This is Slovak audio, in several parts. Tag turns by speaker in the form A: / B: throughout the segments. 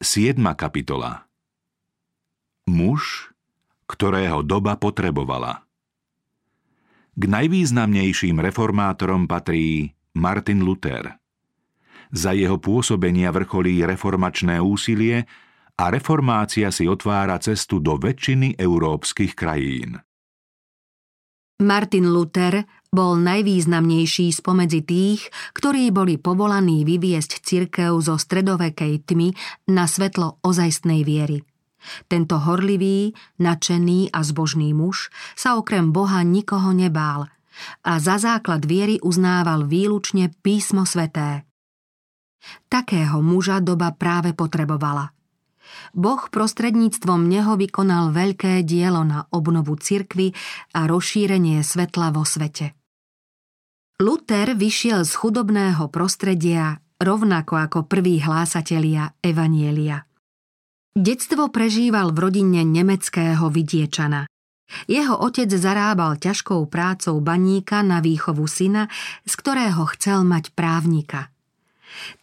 A: 7. kapitola Muž, ktorého doba potrebovala K najvýznamnejším reformátorom patrí Martin Luther. Za jeho pôsobenia vrcholí reformačné úsilie a reformácia si otvára cestu do väčšiny európskych krajín.
B: Martin Luther bol najvýznamnejší spomedzi tých, ktorí boli povolaní vyviesť cirkev zo stredovekej tmy na svetlo ozajstnej viery. Tento horlivý, nadšený a zbožný muž sa okrem Boha nikoho nebál a za základ viery uznával výlučne písmo sveté. Takého muža doba práve potrebovala – Boh prostredníctvom neho vykonal veľké dielo na obnovu cirkvy a rozšírenie svetla vo svete. Luther vyšiel z chudobného prostredia rovnako ako prví hlásatelia Evanielia. Detstvo prežíval v rodine nemeckého vidiečana. Jeho otec zarábal ťažkou prácou baníka na výchovu syna, z ktorého chcel mať právnika –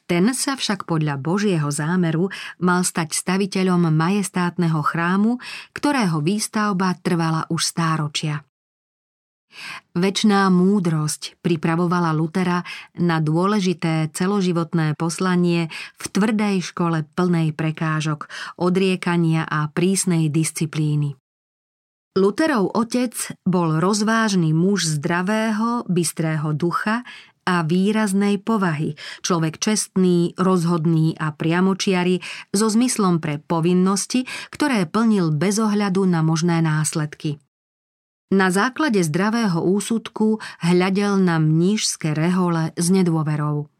B: ten sa však podľa Božieho zámeru mal stať staviteľom majestátneho chrámu, ktorého výstavba trvala už stáročia. Večná múdrosť pripravovala Lutera na dôležité celoživotné poslanie v tvrdej škole plnej prekážok, odriekania a prísnej disciplíny. Luterov otec bol rozvážny muž zdravého, bystrého ducha a výraznej povahy, človek čestný, rozhodný a priamočiary so zmyslom pre povinnosti, ktoré plnil bez ohľadu na možné následky. Na základe zdravého úsudku hľadel na mnížské rehole s nedôverou.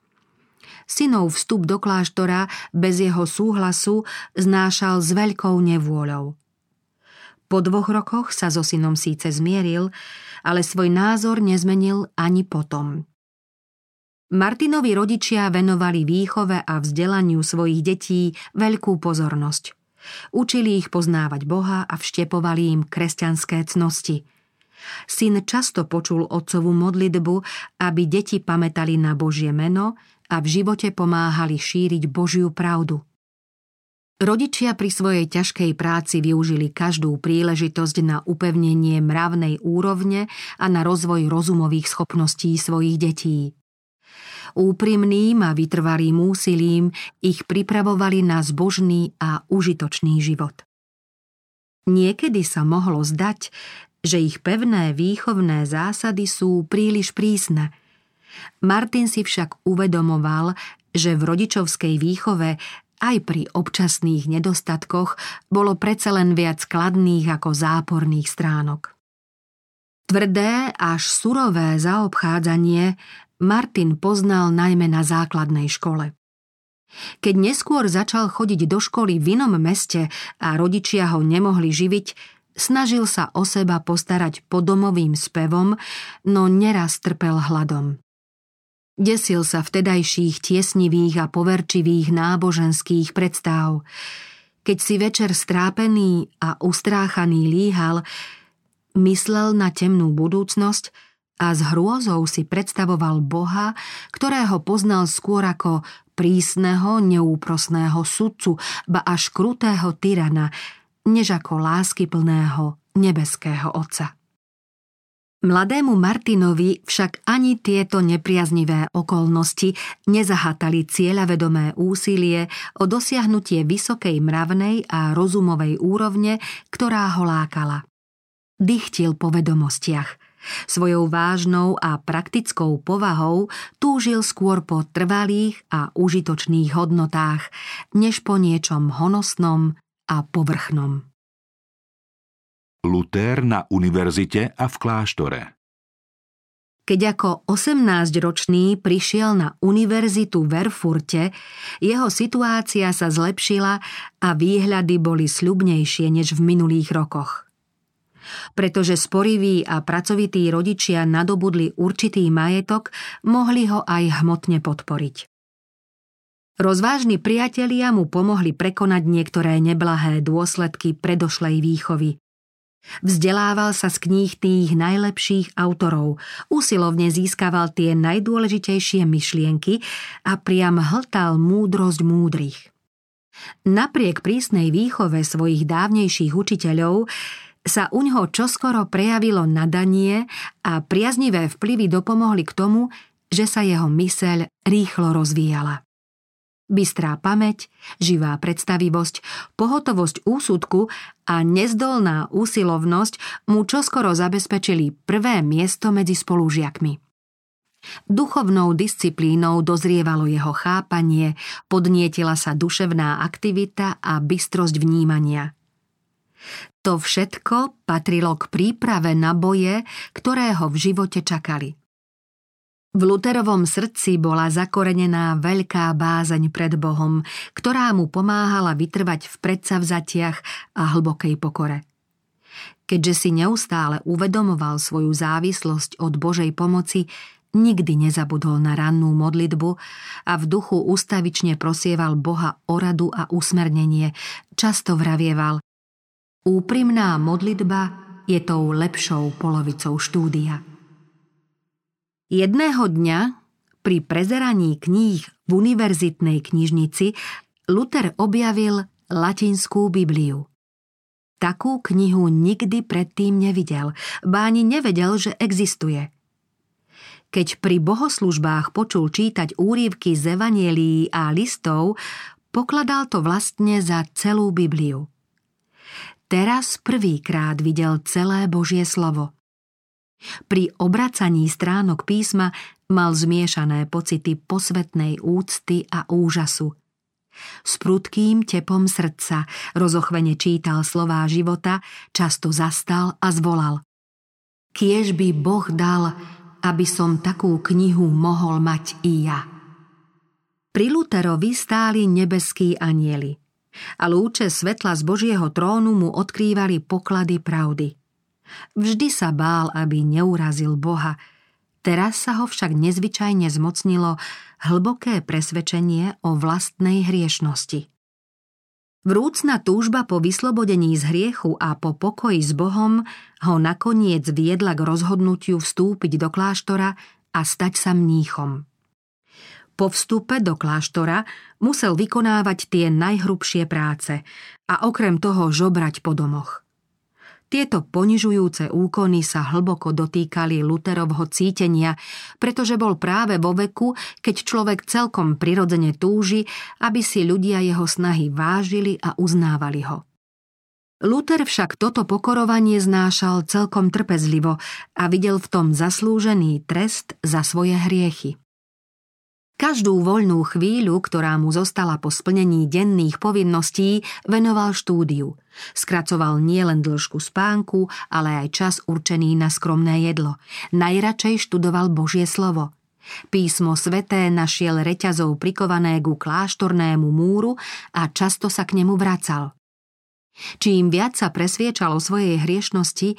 B: Synov vstup do kláštora bez jeho súhlasu znášal s veľkou nevôľou. Po dvoch rokoch sa so synom síce zmieril, ale svoj názor nezmenil ani potom. Martinovi rodičia venovali výchove a vzdelaniu svojich detí veľkú pozornosť. Učili ich poznávať Boha a vštepovali im kresťanské cnosti. Syn často počul otcovú modlitbu, aby deti pamätali na Božie meno a v živote pomáhali šíriť Božiu pravdu. Rodičia pri svojej ťažkej práci využili každú príležitosť na upevnenie mravnej úrovne a na rozvoj rozumových schopností svojich detí. Úprimným a vytrvalým úsilím ich pripravovali na zbožný a užitočný život. Niekedy sa mohlo zdať, že ich pevné výchovné zásady sú príliš prísne. Martin si však uvedomoval, že v rodičovskej výchove aj pri občasných nedostatkoch bolo predsa len viac kladných ako záporných stránok. Tvrdé až surové zaobchádzanie Martin poznal najmä na základnej škole. Keď neskôr začal chodiť do školy v inom meste a rodičia ho nemohli živiť, snažil sa o seba postarať podomovým spevom, no neraz trpel hladom. Desil sa vtedajších tiesnivých a poverčivých náboženských predstav. Keď si večer strápený a ustráchaný líhal, myslel na temnú budúcnosť – a s hrôzou si predstavoval Boha, ktorého poznal skôr ako prísneho, neúprosného sudcu, ba až krutého tyrana, než ako láskyplného nebeského Otca. Mladému Martinovi však ani tieto nepriaznivé okolnosti nezahatali cieľavedomé úsilie o dosiahnutie vysokej mravnej a rozumovej úrovne, ktorá ho lákala. Dychtil po vedomostiach – Svojou vážnou a praktickou povahou túžil skôr po trvalých a užitočných hodnotách, než po niečom honosnom a povrchnom.
A: Luther na univerzite a v kláštore
B: keď ako 18-ročný prišiel na univerzitu v Erfurte, jeho situácia sa zlepšila a výhľady boli sľubnejšie než v minulých rokoch pretože sporiví a pracovití rodičia nadobudli určitý majetok, mohli ho aj hmotne podporiť. Rozvážni priatelia mu pomohli prekonať niektoré neblahé dôsledky predošlej výchovy. Vzdelával sa z kníh tých najlepších autorov, usilovne získaval tie najdôležitejšie myšlienky a priam hltal múdrosť múdrych. Napriek prísnej výchove svojich dávnejších učiteľov sa u ňoho čoskoro prejavilo nadanie a priaznivé vplyvy dopomohli k tomu, že sa jeho myseľ rýchlo rozvíjala. Bystrá pamäť, živá predstavivosť, pohotovosť úsudku a nezdolná úsilovnosť mu čoskoro zabezpečili prvé miesto medzi spolužiakmi. Duchovnou disciplínou dozrievalo jeho chápanie, podnietila sa duševná aktivita a bystrosť vnímania. To všetko patrilo k príprave na boje, ktoré ho v živote čakali. V Luterovom srdci bola zakorenená veľká bázeň pred Bohom, ktorá mu pomáhala vytrvať v predsavzatiach a hlbokej pokore. Keďže si neustále uvedomoval svoju závislosť od Božej pomoci, nikdy nezabudol na rannú modlitbu a v duchu ustavične prosieval Boha o radu a usmernenie. Často vravieval Úprimná modlitba je tou lepšou polovicou štúdia. Jedného dňa pri prezeraní kníh v univerzitnej knižnici Luther objavil latinskú Bibliu. Takú knihu nikdy predtým nevidel, báni nevedel, že existuje. Keď pri bohoslužbách počul čítať úrivky z evanielií a listov, pokladal to vlastne za celú Bibliu. Teraz prvýkrát videl celé Božie slovo – pri obracaní stránok písma mal zmiešané pocity posvetnej úcty a úžasu. S prudkým tepom srdca rozochvene čítal slová života, často zastal a zvolal. Kiež by Boh dal, aby som takú knihu mohol mať i ja. Pri Luterovi stáli nebeskí anieli a lúče svetla z Božieho trónu mu odkrývali poklady pravdy – Vždy sa bál, aby neurazil Boha. Teraz sa ho však nezvyčajne zmocnilo hlboké presvedčenie o vlastnej hriešnosti. Vrúcna túžba po vyslobodení z hriechu a po pokoji s Bohom ho nakoniec viedla k rozhodnutiu vstúpiť do kláštora a stať sa mníchom. Po vstupe do kláštora musel vykonávať tie najhrubšie práce a okrem toho žobrať po domoch – tieto ponižujúce úkony sa hlboko dotýkali Luterovho cítenia, pretože bol práve vo veku, keď človek celkom prirodzene túži, aby si ľudia jeho snahy vážili a uznávali ho. Luther však toto pokorovanie znášal celkom trpezlivo a videl v tom zaslúžený trest za svoje hriechy. Každú voľnú chvíľu, ktorá mu zostala po splnení denných povinností, venoval štúdiu. Skracoval nielen dĺžku spánku, ale aj čas určený na skromné jedlo. Najradšej študoval Božie slovo. Písmo sveté našiel reťazov prikované ku kláštornému múru a často sa k nemu vracal. Čím viac sa presviečal o svojej hriešnosti,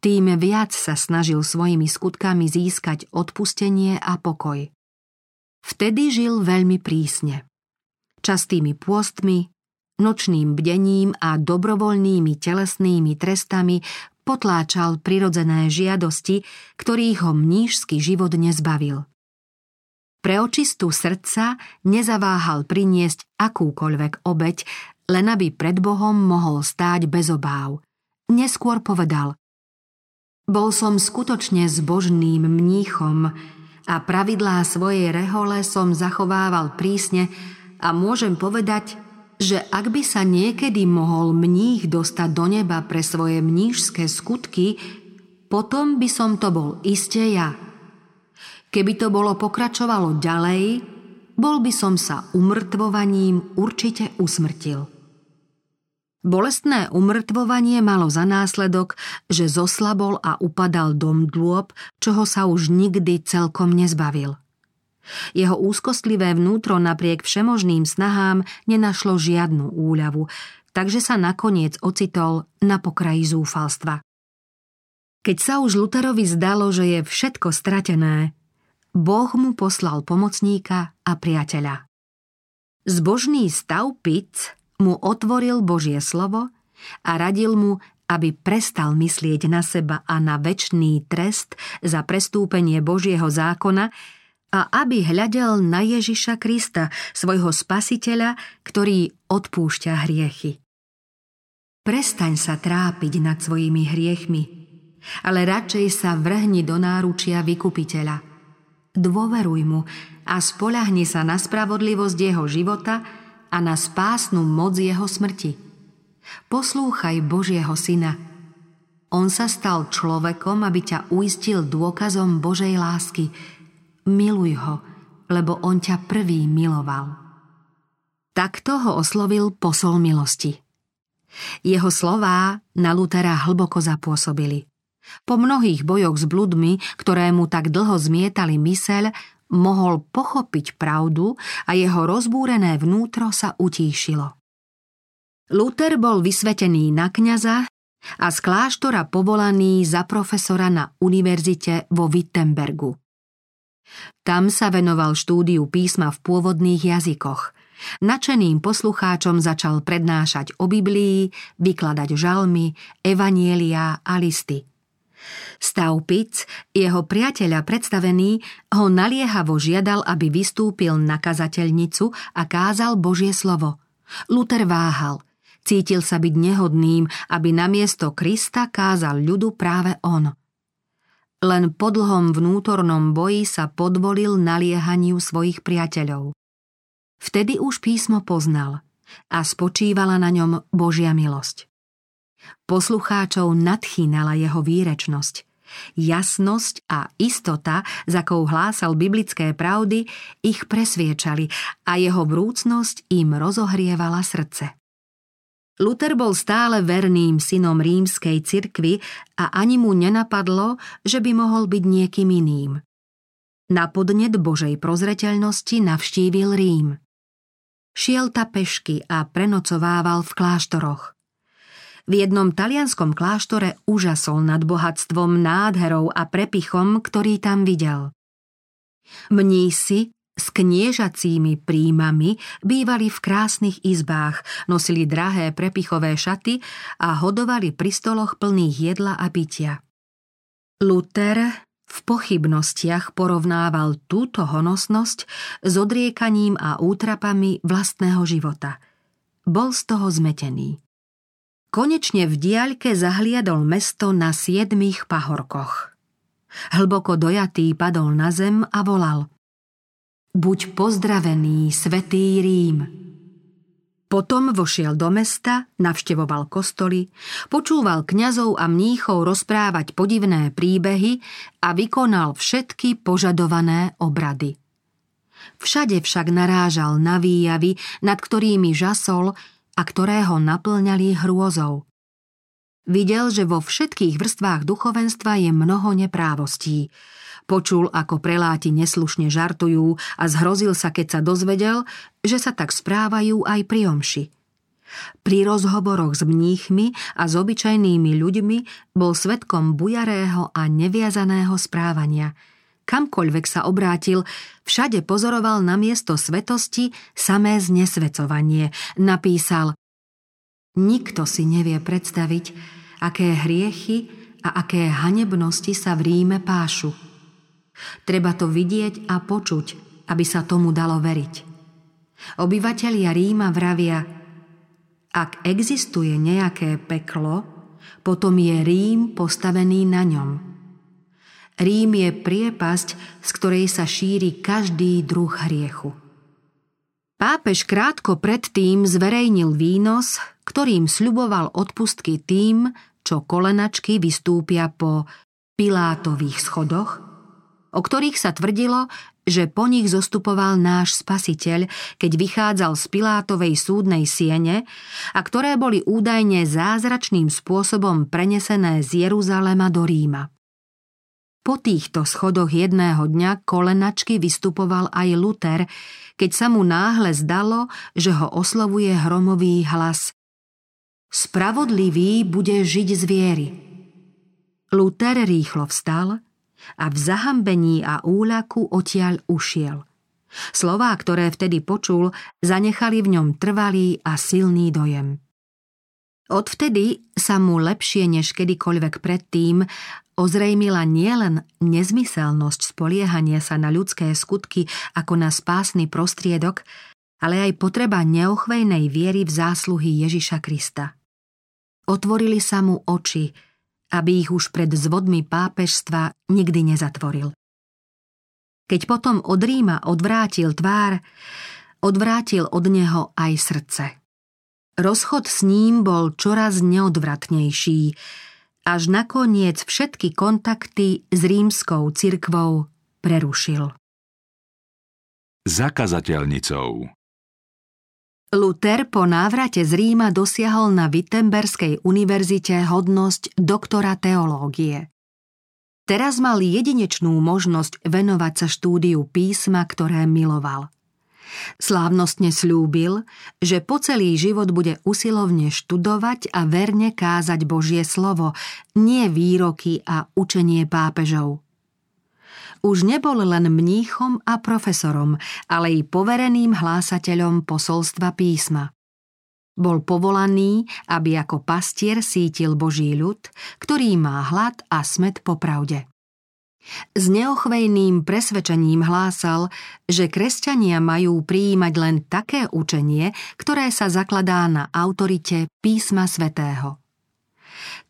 B: tým viac sa snažil svojimi skutkami získať odpustenie a pokoj. Vtedy žil veľmi prísne. Častými pôstmi, nočným bdením a dobrovoľnými telesnými trestami potláčal prirodzené žiadosti, ktorých ho mnížsky život nezbavil. Pre očistú srdca nezaváhal priniesť akúkoľvek obeď, len aby pred Bohom mohol stáť bez obáv. Neskôr povedal Bol som skutočne zbožným mníchom, a pravidlá svojej rehole som zachovával prísne a môžem povedať, že ak by sa niekedy mohol mních dostať do neba pre svoje mnížské skutky, potom by som to bol iste ja. Keby to bolo pokračovalo ďalej, bol by som sa umrtvovaním určite usmrtil. Bolestné umrtvovanie malo za následok, že zoslabol a upadal dom dôb, čoho sa už nikdy celkom nezbavil. Jeho úzkostlivé vnútro napriek všemožným snahám nenašlo žiadnu úľavu, takže sa nakoniec ocitol na pokraji zúfalstva. Keď sa už Luterovi zdalo, že je všetko stratené, Boh mu poslal pomocníka a priateľa. Zbožný stav Pic mu otvoril Božie slovo a radil mu, aby prestal myslieť na seba a na väčší trest za prestúpenie Božieho zákona a aby hľadel na Ježiša Krista, svojho spasiteľa, ktorý odpúšťa hriechy. Prestaň sa trápiť nad svojimi hriechmi, ale radšej sa vrhni do náručia vykupiteľa. Dôveruj mu a spolahni sa na spravodlivosť jeho života a na spásnu moc jeho smrti. Poslúchaj Božieho syna. On sa stal človekom, aby ťa uistil dôkazom Božej lásky. Miluj ho, lebo on ťa prvý miloval. Takto ho oslovil posol milosti. Jeho slová na Lutera hlboko zapôsobili. Po mnohých bojoch s bludmi, ktoré mu tak dlho zmietali myseľ, mohol pochopiť pravdu a jeho rozbúrené vnútro sa utíšilo. Luther bol vysvetený na kňaza a z kláštora povolaný za profesora na univerzite vo Wittenbergu. Tam sa venoval štúdiu písma v pôvodných jazykoch – Načeným poslucháčom začal prednášať o Biblii, vykladať žalmy, evanielia a listy. Staupic, jeho priateľa predstavený, ho naliehavo žiadal, aby vystúpil na kazateľnicu a kázal Božie slovo. Luther váhal. Cítil sa byť nehodným, aby namiesto Krista kázal ľudu práve on. Len po dlhom vnútornom boji sa podvolil naliehaniu svojich priateľov. Vtedy už písmo poznal a spočívala na ňom Božia milosť. Poslucháčov nadchýnala jeho výrečnosť. Jasnosť a istota, za akou hlásal biblické pravdy, ich presviečali a jeho vrúcnosť im rozohrievala srdce. Luther bol stále verným synom rímskej cirkvy a ani mu nenapadlo, že by mohol byť niekým iným. Na podnet Božej prozreteľnosti navštívil Rím šiel ta pešky a prenocovával v kláštoroch. V jednom talianskom kláštore úžasol nad bohatstvom, nádherou a prepichom, ktorý tam videl. Mnísi s kniežacími príjmami bývali v krásnych izbách, nosili drahé prepichové šaty a hodovali pri stoloch plných jedla a pitia. Luther v pochybnostiach porovnával túto honosnosť s odriekaním a útrapami vlastného života. Bol z toho zmetený. Konečne v diaľke zahliadol mesto na siedmých pahorkoch. Hlboko dojatý padol na zem a volal Buď pozdravený, svetý Rím! Potom vošiel do mesta, navštevoval kostoly, počúval kňazov a mníchov rozprávať podivné príbehy a vykonal všetky požadované obrady. Všade však narážal na výjavy, nad ktorými žasol a ktoré ho naplňali hrôzou. Videl, že vo všetkých vrstvách duchovenstva je mnoho neprávostí, Počul, ako preláti neslušne žartujú a zhrozil sa, keď sa dozvedel, že sa tak správajú aj pri omši. Pri rozhovoroch s mníchmi a s obyčajnými ľuďmi bol svetkom bujarého a neviazaného správania. Kamkoľvek sa obrátil, všade pozoroval na miesto svetosti samé znesvecovanie. Napísal Nikto si nevie predstaviť, aké hriechy a aké hanebnosti sa v Ríme pášu – Treba to vidieť a počuť, aby sa tomu dalo veriť. Obyvatelia Ríma vravia, ak existuje nejaké peklo, potom je Rím postavený na ňom. Rím je priepasť, z ktorej sa šíri každý druh hriechu. Pápež krátko predtým zverejnil výnos, ktorým sľuboval odpustky tým, čo kolenačky vystúpia po Pilátových schodoch o ktorých sa tvrdilo, že po nich zostupoval náš spasiteľ, keď vychádzal z Pilátovej súdnej siene a ktoré boli údajne zázračným spôsobom prenesené z Jeruzalema do Ríma. Po týchto schodoch jedného dňa kolenačky vystupoval aj Luther, keď sa mu náhle zdalo, že ho oslovuje hromový hlas. Spravodlivý bude žiť z viery. Luther rýchlo vstal, a v zahambení a úľaku odtiaľ ušiel. Slová, ktoré vtedy počul, zanechali v ňom trvalý a silný dojem. Odvtedy sa mu lepšie než kedykoľvek predtým ozrejmila nielen nezmyselnosť spoliehania sa na ľudské skutky ako na spásny prostriedok, ale aj potreba neochvejnej viery v zásluhy Ježiša Krista. Otvorili sa mu oči, aby ich už pred zvodmi pápežstva nikdy nezatvoril. Keď potom od Ríma odvrátil tvár, odvrátil od neho aj srdce. Rozchod s ním bol čoraz neodvratnejší, až nakoniec všetky kontakty s rímskou cirkvou prerušil.
A: Zakazateľnicou
B: Luther po návrate z Ríma dosiahol na Wittenberskej univerzite hodnosť doktora teológie. Teraz mal jedinečnú možnosť venovať sa štúdiu písma, ktoré miloval. Slávnostne slúbil, že po celý život bude usilovne študovať a verne kázať Božie slovo, nie výroky a učenie pápežov už nebol len mníchom a profesorom, ale i povereným hlásateľom posolstva písma. Bol povolaný, aby ako pastier sítil Boží ľud, ktorý má hlad a smet po pravde. S neochvejným presvedčením hlásal, že kresťania majú prijímať len také učenie, ktoré sa zakladá na autorite písma svätého.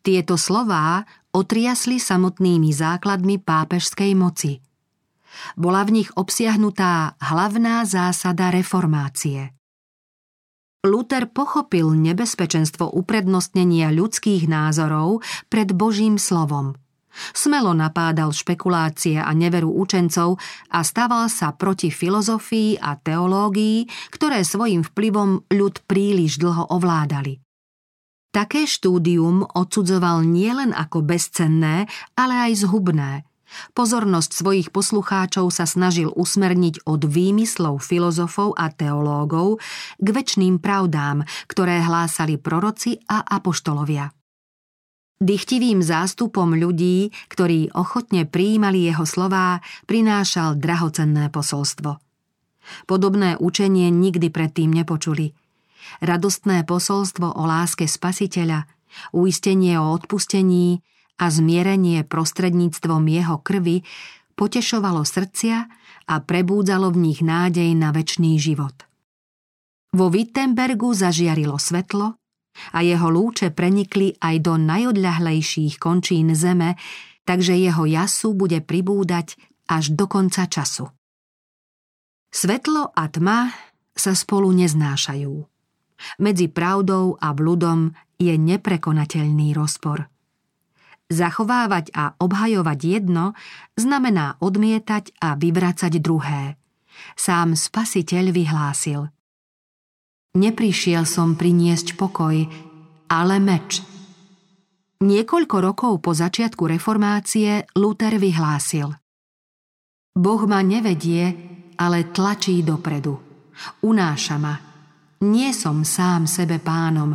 B: Tieto slová otriasli samotnými základmi pápežskej moci. Bola v nich obsiahnutá hlavná zásada reformácie. Luther pochopil nebezpečenstvo uprednostnenia ľudských názorov pred Božím slovom. Smelo napádal špekulácie a neveru učencov a stával sa proti filozofii a teológii, ktoré svojim vplyvom ľud príliš dlho ovládali. Také štúdium odsudzoval nielen ako bezcenné, ale aj zhubné. Pozornosť svojich poslucháčov sa snažil usmerniť od výmyslov filozofov a teológov k väčšným pravdám, ktoré hlásali proroci a apoštolovia. Dychtivým zástupom ľudí, ktorí ochotne prijímali jeho slová, prinášal drahocenné posolstvo. Podobné učenie nikdy predtým nepočuli – radostné posolstvo o láske spasiteľa, uistenie o odpustení a zmierenie prostredníctvom jeho krvi potešovalo srdcia a prebúdzalo v nich nádej na väčší život. Vo Wittenbergu zažiarilo svetlo a jeho lúče prenikli aj do najodľahlejších končín zeme, takže jeho jasu bude pribúdať až do konca času. Svetlo a tma sa spolu neznášajú. Medzi pravdou a bludom je neprekonateľný rozpor. Zachovávať a obhajovať jedno znamená odmietať a vyvracať druhé. Sám spasiteľ vyhlásil. Neprišiel som priniesť pokoj, ale meč. Niekoľko rokov po začiatku reformácie Luther vyhlásil. Boh ma nevedie, ale tlačí dopredu. Unáša ma, nie som sám sebe pánom.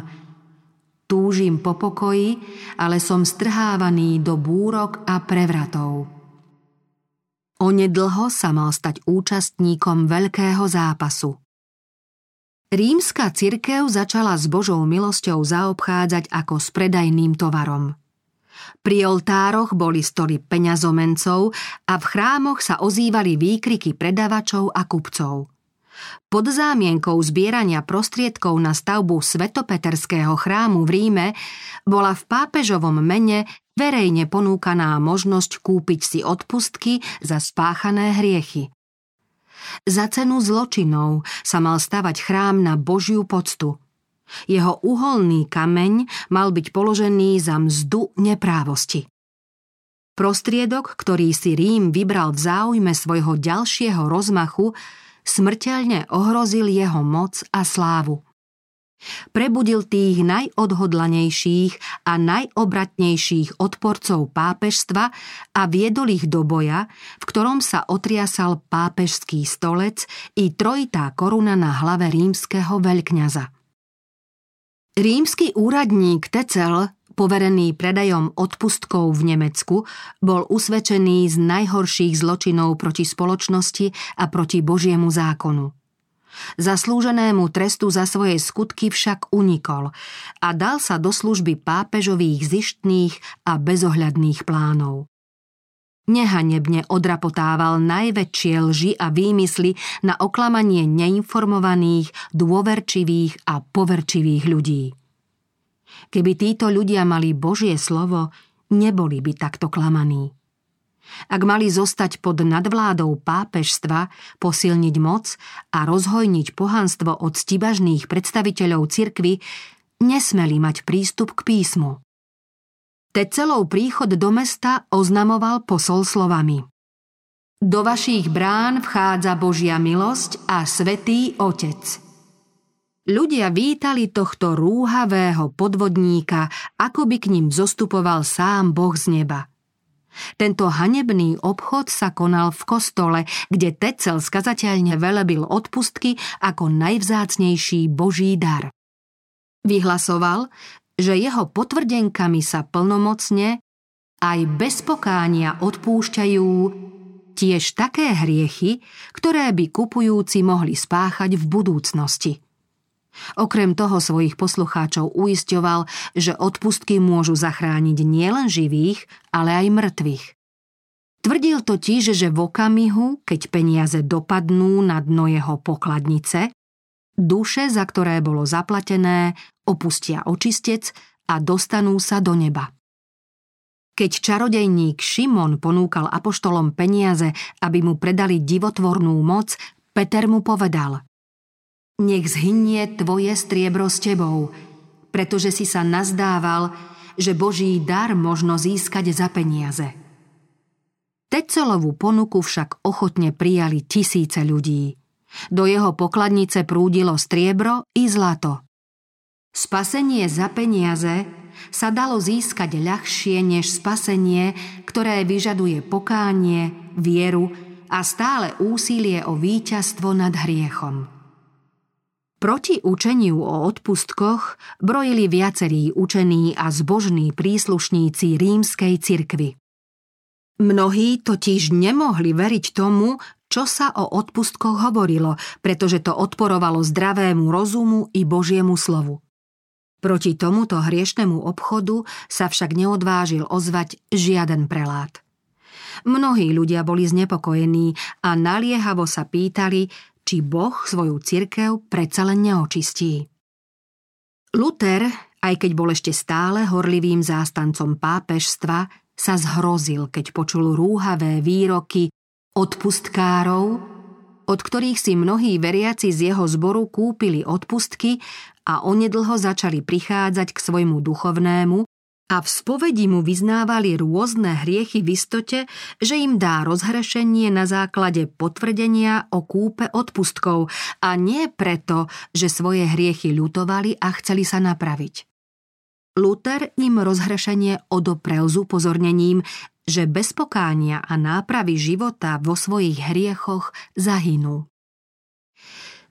B: Túžim po pokoji, ale som strhávaný do búrok a prevratov. Onedlho sa mal stať účastníkom veľkého zápasu. Rímska cirkev začala s Božou milosťou zaobchádzať ako s predajným tovarom. Pri oltároch boli stoly peňazomencov a v chrámoch sa ozývali výkriky predavačov a kupcov – pod zámienkou zbierania prostriedkov na stavbu Svetopeterského chrámu v Ríme bola v pápežovom mene verejne ponúkaná možnosť kúpiť si odpustky za spáchané hriechy. Za cenu zločinov sa mal stavať chrám na Božiu poctu. Jeho uholný kameň mal byť položený za mzdu neprávosti. Prostriedok, ktorý si Rím vybral v záujme svojho ďalšieho rozmachu, smrteľne ohrozil jeho moc a slávu. Prebudil tých najodhodlanejších a najobratnejších odporcov pápežstva a viedol ich do boja, v ktorom sa otriasal pápežský stolec i trojitá koruna na hlave rímskeho veľkňaza. Rímsky úradník Tecel poverený predajom odpustkov v Nemecku, bol usvedčený z najhorších zločinov proti spoločnosti a proti Božiemu zákonu. Zaslúženému trestu za svoje skutky však unikol a dal sa do služby pápežových zištných a bezohľadných plánov. Nehanebne odrapotával najväčšie lži a výmysly na oklamanie neinformovaných, dôverčivých a poverčivých ľudí. Keby títo ľudia mali Božie slovo, neboli by takto klamaní. Ak mali zostať pod nadvládou pápežstva, posilniť moc a rozhojniť pohanstvo od stibažných predstaviteľov cirkvy, nesmeli mať prístup k písmu. Tecelov príchod do mesta oznamoval posol slovami. Do vašich brán vchádza Božia milosť a Svetý Otec. Ľudia vítali tohto rúhavého podvodníka, ako by k ním zostupoval sám Boh z neba – tento hanebný obchod sa konal v kostole, kde Tecel skazateľne velebil odpustky ako najvzácnejší boží dar. Vyhlasoval, že jeho potvrdenkami sa plnomocne aj bez pokánia odpúšťajú tiež také hriechy, ktoré by kupujúci mohli spáchať v budúcnosti – Okrem toho svojich poslucháčov uisťoval, že odpustky môžu zachrániť nielen živých, ale aj mŕtvych. Tvrdil totiž, že v okamihu, keď peniaze dopadnú na dno jeho pokladnice, duše, za ktoré bolo zaplatené, opustia očistec a dostanú sa do neba. Keď čarodejník Šimon ponúkal apoštolom peniaze, aby mu predali divotvornú moc, Peter mu povedal – nech zhynie tvoje striebro s tebou, pretože si sa nazdával, že Boží dar možno získať za peniaze. Tecelovú ponuku však ochotne prijali tisíce ľudí. Do jeho pokladnice prúdilo striebro i zlato. Spasenie za peniaze sa dalo získať ľahšie než spasenie, ktoré vyžaduje pokánie, vieru a stále úsilie o víťazstvo nad hriechom. Proti učeniu o odpustkoch brojili viacerí učení a zbožní príslušníci rímskej cirkvy. Mnohí totiž nemohli veriť tomu, čo sa o odpustkoch hovorilo, pretože to odporovalo zdravému rozumu i Božiemu slovu. Proti tomuto hriešnemu obchodu sa však neodvážil ozvať žiaden prelát. Mnohí ľudia boli znepokojení a naliehavo sa pýtali, či Boh svoju cirkev predsa len neočistí. Luther, aj keď bol ešte stále horlivým zástancom pápežstva, sa zhrozil, keď počul rúhavé výroky odpustkárov, od ktorých si mnohí veriaci z jeho zboru kúpili odpustky a onedlho začali prichádzať k svojmu duchovnému a v spovedi mu vyznávali rôzne hriechy v istote, že im dá rozhrešenie na základe potvrdenia o kúpe odpustkov a nie preto, že svoje hriechy ľutovali a chceli sa napraviť. Luther im rozhrešenie odoprel s upozornením, že bez pokánia a nápravy života vo svojich hriechoch zahynú.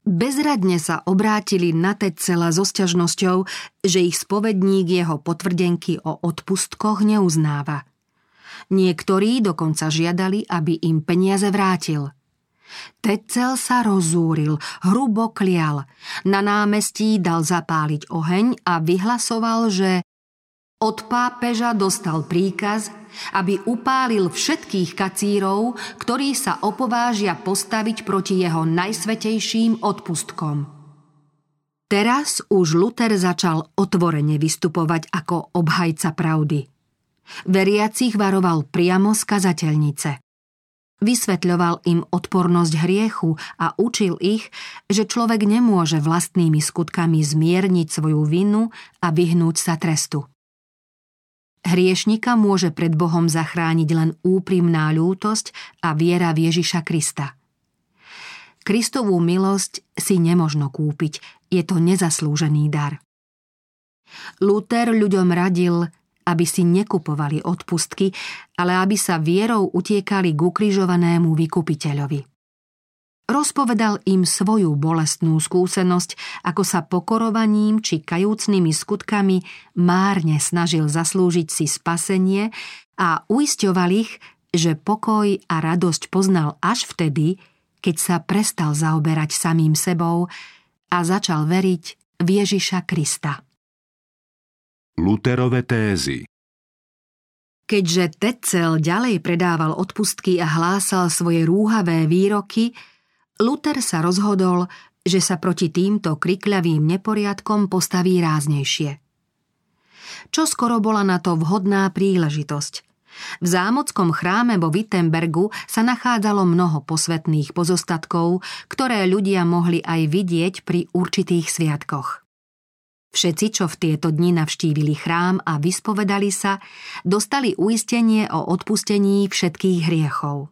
B: Bezradne sa obrátili na Tecela so sťažnosťou, že ich spovedník jeho potvrdenky o odpustkoch neuznáva. Niektorí dokonca žiadali, aby im peniaze vrátil. Tecel sa rozúril, hrubo klial. Na námestí dal zapáliť oheň a vyhlasoval, že od pápeža dostal príkaz, aby upálil všetkých kacírov, ktorí sa opovážia postaviť proti jeho najsvetejším odpustkom. Teraz už Luther začal otvorene vystupovať ako obhajca pravdy. Veriacich varoval priamo z kazateľnice. Vysvetľoval im odpornosť hriechu a učil ich, že človek nemôže vlastnými skutkami zmierniť svoju vinu a vyhnúť sa trestu. Hriešnika môže pred Bohom zachrániť len úprimná ľútosť a viera v Ježiša Krista. Kristovú milosť si nemožno kúpiť, je to nezaslúžený dar. Luther ľuďom radil, aby si nekupovali odpustky, ale aby sa vierou utiekali k ukrižovanému vykupiteľovi. Rozpovedal im svoju bolestnú skúsenosť, ako sa pokorovaním či kajúcnými skutkami márne snažil zaslúžiť si spasenie a uisťoval ich, že pokoj a radosť poznal až vtedy, keď sa prestal zaoberať samým sebou a začal veriť v Ježiša Krista.
A: Luterové tézy
B: Keďže Tetzel ďalej predával odpustky a hlásal svoje rúhavé výroky, Luther sa rozhodol, že sa proti týmto krikľavým neporiadkom postaví ráznejšie. Čo skoro bola na to vhodná príležitosť – v zámockom chráme vo Wittenbergu sa nachádzalo mnoho posvetných pozostatkov, ktoré ľudia mohli aj vidieť pri určitých sviatkoch. Všetci, čo v tieto dni navštívili chrám a vyspovedali sa, dostali uistenie o odpustení všetkých hriechov.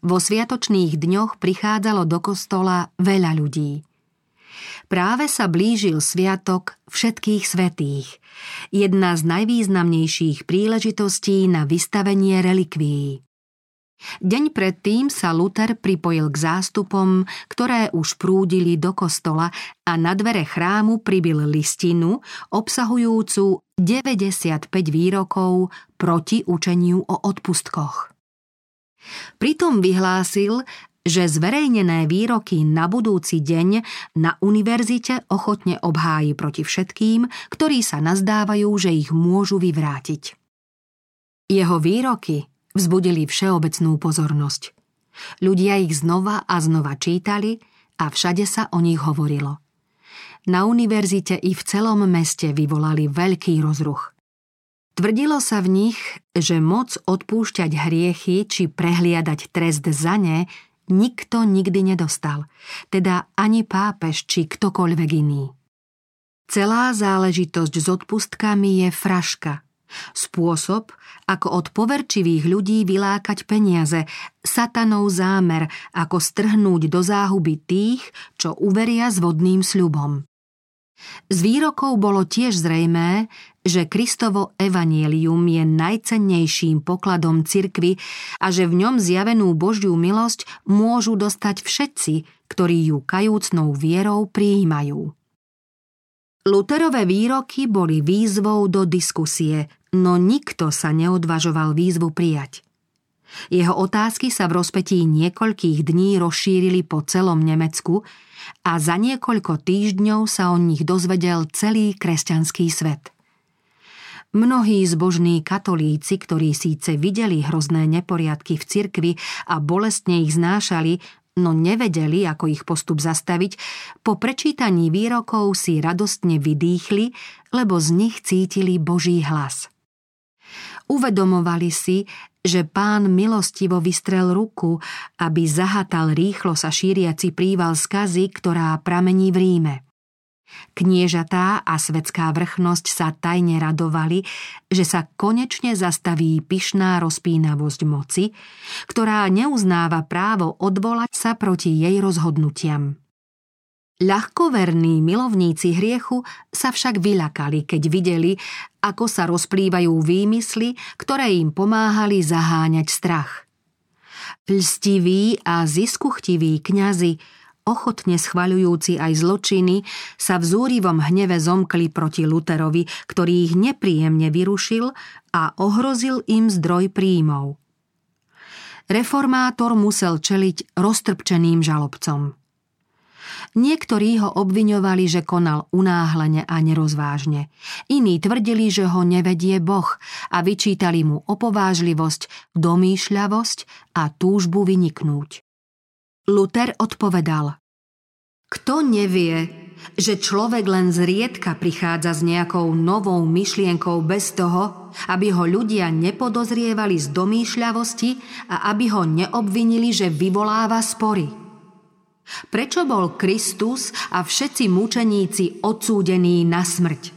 B: Vo sviatočných dňoch prichádzalo do kostola veľa ľudí. Práve sa blížil sviatok všetkých svetých, jedna z najvýznamnejších príležitostí na vystavenie relikvií. Deň predtým sa Luther pripojil k zástupom, ktoré už prúdili do kostola a na dvere chrámu pribil listinu obsahujúcu 95 výrokov proti učeniu o odpustkoch. Pritom vyhlásil, že zverejnené výroky na budúci deň na univerzite ochotne obháji proti všetkým, ktorí sa nazdávajú, že ich môžu vyvrátiť. Jeho výroky vzbudili všeobecnú pozornosť. Ľudia ich znova a znova čítali a všade sa o nich hovorilo. Na univerzite i v celom meste vyvolali veľký rozruch. Tvrdilo sa v nich, že moc odpúšťať hriechy či prehliadať trest za ne nikto nikdy nedostal, teda ani pápež či ktokoľvek iný. Celá záležitosť s odpustkami je fraška. Spôsob, ako od poverčivých ľudí vylákať peniaze, satanov zámer, ako strhnúť do záhuby tých, čo uveria s vodným sľubom. Z výrokov bolo tiež zrejmé, že Kristovo evanielium je najcennejším pokladom cirkvy a že v ňom zjavenú Božiu milosť môžu dostať všetci, ktorí ju kajúcnou vierou prijímajú. Luterové výroky boli výzvou do diskusie, no nikto sa neodvažoval výzvu prijať. Jeho otázky sa v rozpetí niekoľkých dní rozšírili po celom Nemecku a za niekoľko týždňov sa o nich dozvedel celý kresťanský svet. Mnohí zbožní katolíci, ktorí síce videli hrozné neporiadky v cirkvi a bolestne ich znášali, no nevedeli, ako ich postup zastaviť, po prečítaní výrokov si radostne vydýchli, lebo z nich cítili Boží hlas. Uvedomovali si, že pán milostivo vystrel ruku, aby zahatal rýchlo sa šíriaci príval skazy, ktorá pramení v Ríme – Kniežatá a svetská vrchnosť sa tajne radovali, že sa konečne zastaví pyšná rozpínavosť moci, ktorá neuznáva právo odvolať sa proti jej rozhodnutiam. Ľahkoverní milovníci hriechu sa však vyľakali, keď videli, ako sa rozplývajú výmysly, ktoré im pomáhali zaháňať strach. Lstiví a ziskuchtiví kňazi ochotne schvaľujúci aj zločiny, sa v zúrivom hneve zomkli proti Luterovi, ktorý ich nepríjemne vyrušil a ohrozil im zdroj príjmov. Reformátor musel čeliť roztrpčeným žalobcom. Niektorí ho obviňovali, že konal unáhlene a nerozvážne. Iní tvrdili, že ho nevedie Boh a vyčítali mu opovážlivosť, domýšľavosť a túžbu vyniknúť. Luther odpovedal Kto nevie, že človek len zriedka prichádza s nejakou novou myšlienkou bez toho, aby ho ľudia nepodozrievali z domýšľavosti a aby ho neobvinili, že vyvoláva spory. Prečo bol Kristus a všetci mučeníci odsúdení na smrť?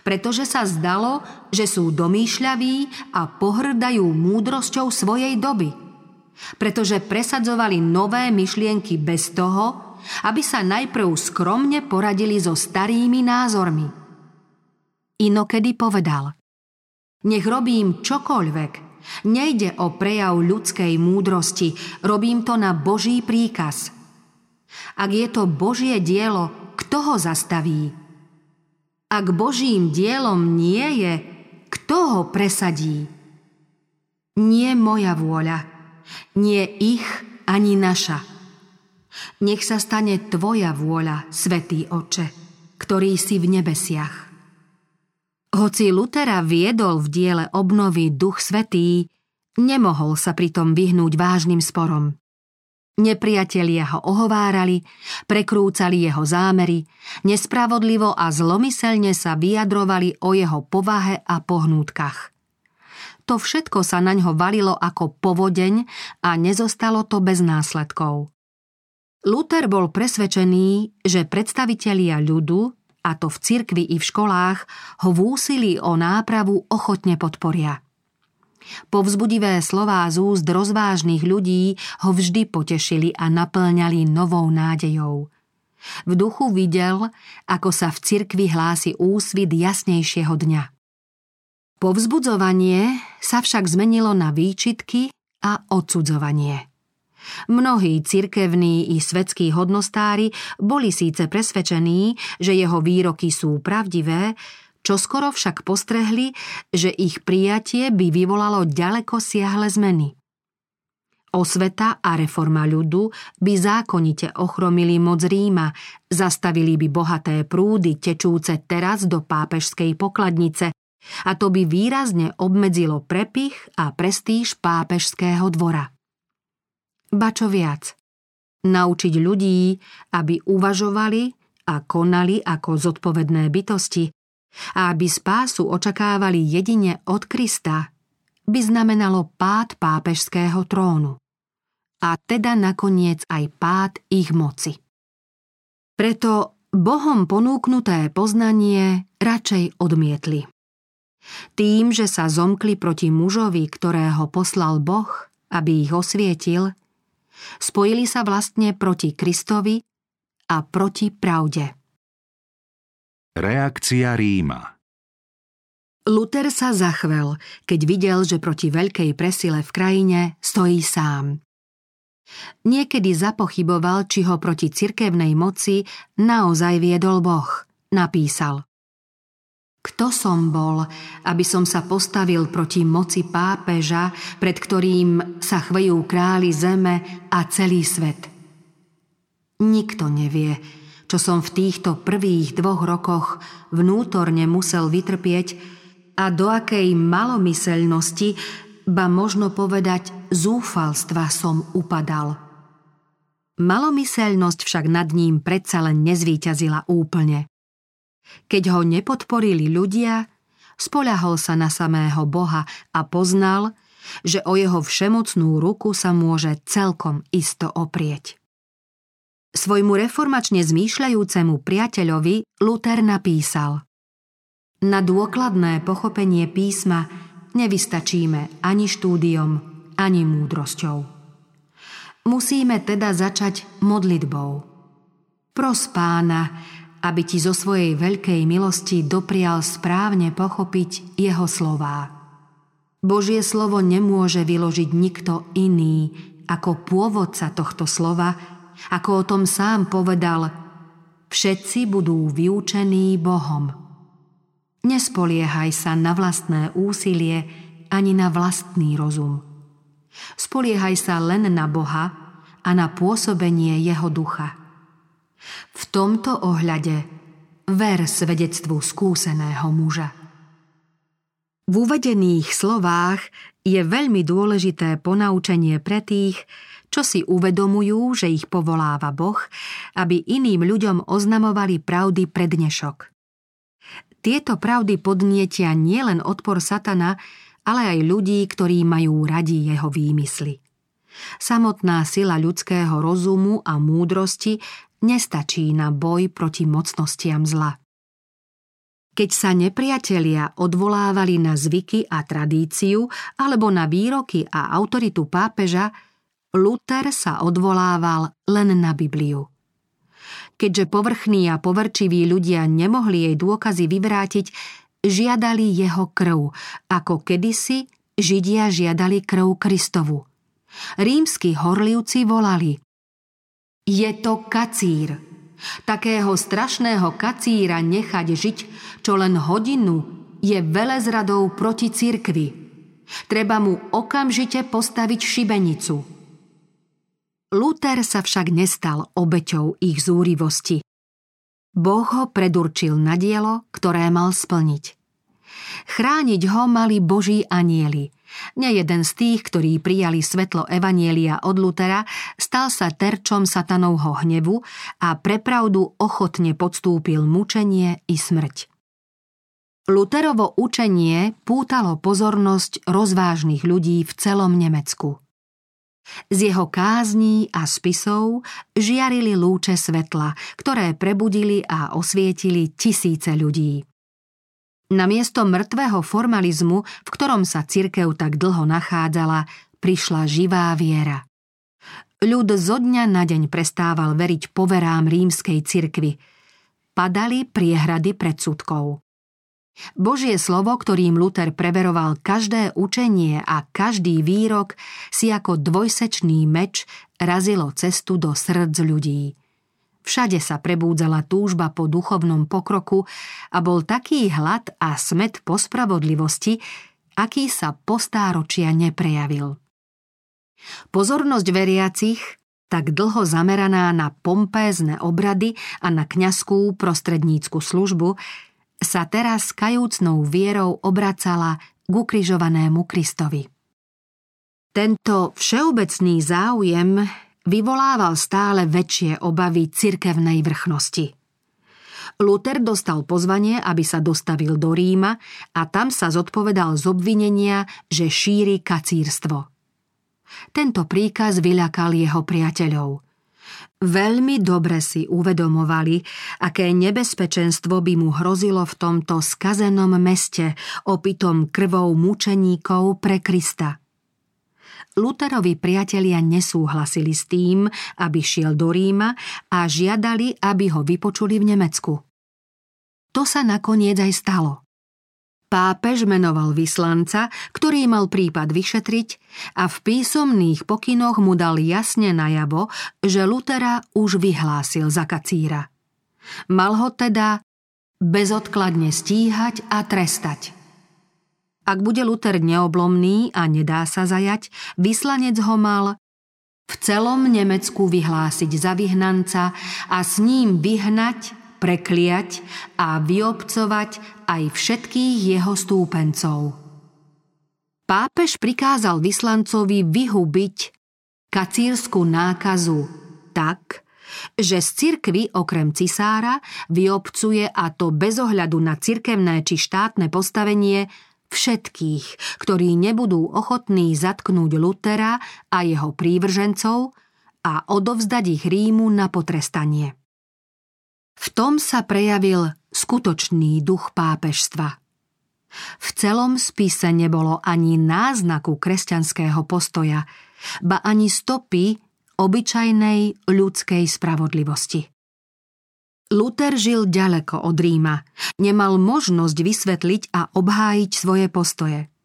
B: Pretože sa zdalo, že sú domýšľaví a pohrdajú múdrosťou svojej doby – pretože presadzovali nové myšlienky bez toho, aby sa najprv skromne poradili so starými názormi. Inokedy povedal Nech robím čokoľvek, nejde o prejav ľudskej múdrosti, robím to na Boží príkaz. Ak je to Božie dielo, kto ho zastaví? Ak Božím dielom nie je, kto ho presadí? Nie moja vôľa, nie ich, ani naša. Nech sa stane Tvoja vôľa, Svetý Oče, ktorý si v nebesiach. Hoci Lutera viedol v diele obnovy Duch Svetý, nemohol sa pritom vyhnúť vážnym sporom. Nepriatelia ho ohovárali, prekrúcali jeho zámery, nespravodlivo a zlomyselne sa vyjadrovali o jeho povahe a pohnútkach. To všetko sa na ňo valilo ako povodeň a nezostalo to bez následkov. Luther bol presvedčený, že predstavitelia ľudu, a to v cirkvi i v školách, ho v úsilí o nápravu ochotne podporia – Povzbudivé slová z úst rozvážnych ľudí ho vždy potešili a naplňali novou nádejou. V duchu videl, ako sa v cirkvi hlási úsvit jasnejšieho dňa. Povzbudzovanie sa však zmenilo na výčitky a odsudzovanie. Mnohí cirkevní i svetskí hodnostári boli síce presvedčení, že jeho výroky sú pravdivé, čo skoro však postrehli, že ich prijatie by vyvolalo ďaleko siahle zmeny. Osveta a reforma ľudu by zákonite ochromili moc Ríma, zastavili by bohaté prúdy tečúce teraz do pápežskej pokladnice a to by výrazne obmedzilo prepich a prestíž pápežského dvora. Ba čo viac, naučiť ľudí, aby uvažovali a konali ako zodpovedné bytosti, a aby spásu očakávali jedine od Krista, by znamenalo pád pápežského trónu. A teda nakoniec aj pád ich moci. Preto Bohom ponúknuté poznanie radšej odmietli. Tým, že sa zomkli proti mužovi, ktorého poslal Boh, aby ich osvietil, spojili sa vlastne proti Kristovi a proti pravde.
A: Reakcia Ríma
B: Luther sa zachvel, keď videl, že proti veľkej presile v krajine stojí sám. Niekedy zapochyboval, či ho proti cirkevnej moci naozaj viedol Boh. Napísal Kto som bol, aby som sa postavil proti moci pápeža, pred ktorým sa chvejú králi zeme a celý svet? Nikto nevie, čo som v týchto prvých dvoch rokoch vnútorne musel vytrpieť a do akej malomyselnosti, ba možno povedať zúfalstva som upadal. Malomyselnosť však nad ním predsa len nezvíťazila úplne. Keď ho nepodporili ľudia, spoľahol sa na samého Boha a poznal, že o jeho všemocnú ruku sa môže celkom isto oprieť. Svojmu reformačne zmýšľajúcemu priateľovi Luther napísal Na dôkladné pochopenie písma nevystačíme ani štúdiom, ani múdrosťou. Musíme teda začať modlitbou. Pros pána, aby ti zo svojej veľkej milosti doprial správne pochopiť jeho slová. Božie slovo nemôže vyložiť nikto iný ako pôvodca tohto slova, ako o tom sám povedal, všetci budú vyučení Bohom. Nespoliehaj sa na vlastné úsilie ani na vlastný rozum. Spoliehaj sa len na Boha a na pôsobenie Jeho ducha. Tomto ohľade ver svedectvu skúseného muža. V uvedených slovách je veľmi dôležité ponaučenie pre tých, čo si uvedomujú, že ich povoláva Boh, aby iným ľuďom oznamovali pravdy pre dnešok. Tieto pravdy podnietia nielen odpor satana, ale aj ľudí, ktorí majú radi jeho výmysly. Samotná sila ľudského rozumu a múdrosti nestačí na boj proti mocnostiam zla. Keď sa nepriatelia odvolávali na zvyky a tradíciu alebo na výroky a autoritu pápeža, Luther sa odvolával len na Bibliu. Keďže povrchní a povrčiví ľudia nemohli jej dôkazy vyvrátiť, žiadali jeho krv, ako kedysi Židia žiadali krv Kristovu. Rímsky horlivci volali Je to kacír. Takého strašného kacíra nechať žiť, čo len hodinu je velezradou proti cirkvi. Treba mu okamžite postaviť šibenicu – Luther sa však nestal obeťou ich zúrivosti. Boh ho predurčil na dielo, ktoré mal splniť. Chrániť ho mali boží anieli. Nejeden z tých, ktorí prijali svetlo Evanielia od Lutera, stal sa terčom satanovho hnevu a prepravdu ochotne podstúpil mučenie i smrť. Luterovo učenie pútalo pozornosť rozvážnych ľudí v celom Nemecku. Z jeho kázní a spisov žiarili lúče svetla, ktoré prebudili a osvietili tisíce ľudí. Namiesto mŕtvého formalizmu, v ktorom sa cirkev tak dlho nachádzala, prišla živá viera. Ľud zo dňa na deň prestával veriť poverám rímskej cirkvy. Padali priehrady predsudkov. Božie slovo, ktorým Luther preveroval každé učenie a každý výrok, si ako dvojsečný meč razilo cestu do srdc ľudí. Všade sa prebúdzala túžba po duchovnom pokroku a bol taký hlad a smet po spravodlivosti, aký sa po stáročia neprejavil. Pozornosť veriacich, tak dlho zameraná na pompézne obrady a na kňazskú prostrednícku službu, sa teraz kajúcnou vierou obracala k ukrižovanému Kristovi. Tento všeobecný záujem vyvolával stále väčšie obavy cirkevnej vrchnosti. Luther dostal pozvanie, aby sa dostavil do Ríma a tam sa zodpovedal z obvinenia, že šíri kacírstvo. Tento príkaz vyľakal jeho priateľov – Veľmi dobre si uvedomovali, aké nebezpečenstvo by mu hrozilo v tomto skazenom meste, opitom krvou mučeníkov pre Krista. Luterovi priatelia nesúhlasili s tým, aby šiel do Ríma a žiadali, aby ho vypočuli v Nemecku. To sa nakoniec aj stalo. Pápež menoval vyslanca, ktorý mal prípad vyšetriť a v písomných pokynoch mu dal jasne najavo, že Lutera už vyhlásil za kacíra. Mal ho teda bezodkladne stíhať a trestať. Ak bude Luther neoblomný a nedá sa zajať, vyslanec ho mal v celom Nemecku vyhlásiť za vyhnanca a s ním vyhnať prekliať a vyobcovať aj všetkých jeho stúpencov. Pápež prikázal vyslancovi vyhubiť kacírsku nákazu tak, že z cirkvy okrem cisára vyobcuje a to bez ohľadu na cirkevné či štátne postavenie všetkých, ktorí nebudú ochotní zatknúť Lutera a jeho prívržencov a odovzdať ich Rímu na potrestanie. V tom sa prejavil skutočný duch pápežstva. V celom spise nebolo ani náznaku kresťanského postoja, ba ani stopy obyčajnej ľudskej spravodlivosti. Luther žil ďaleko od Ríma, nemal možnosť vysvetliť a obhájiť svoje postoje –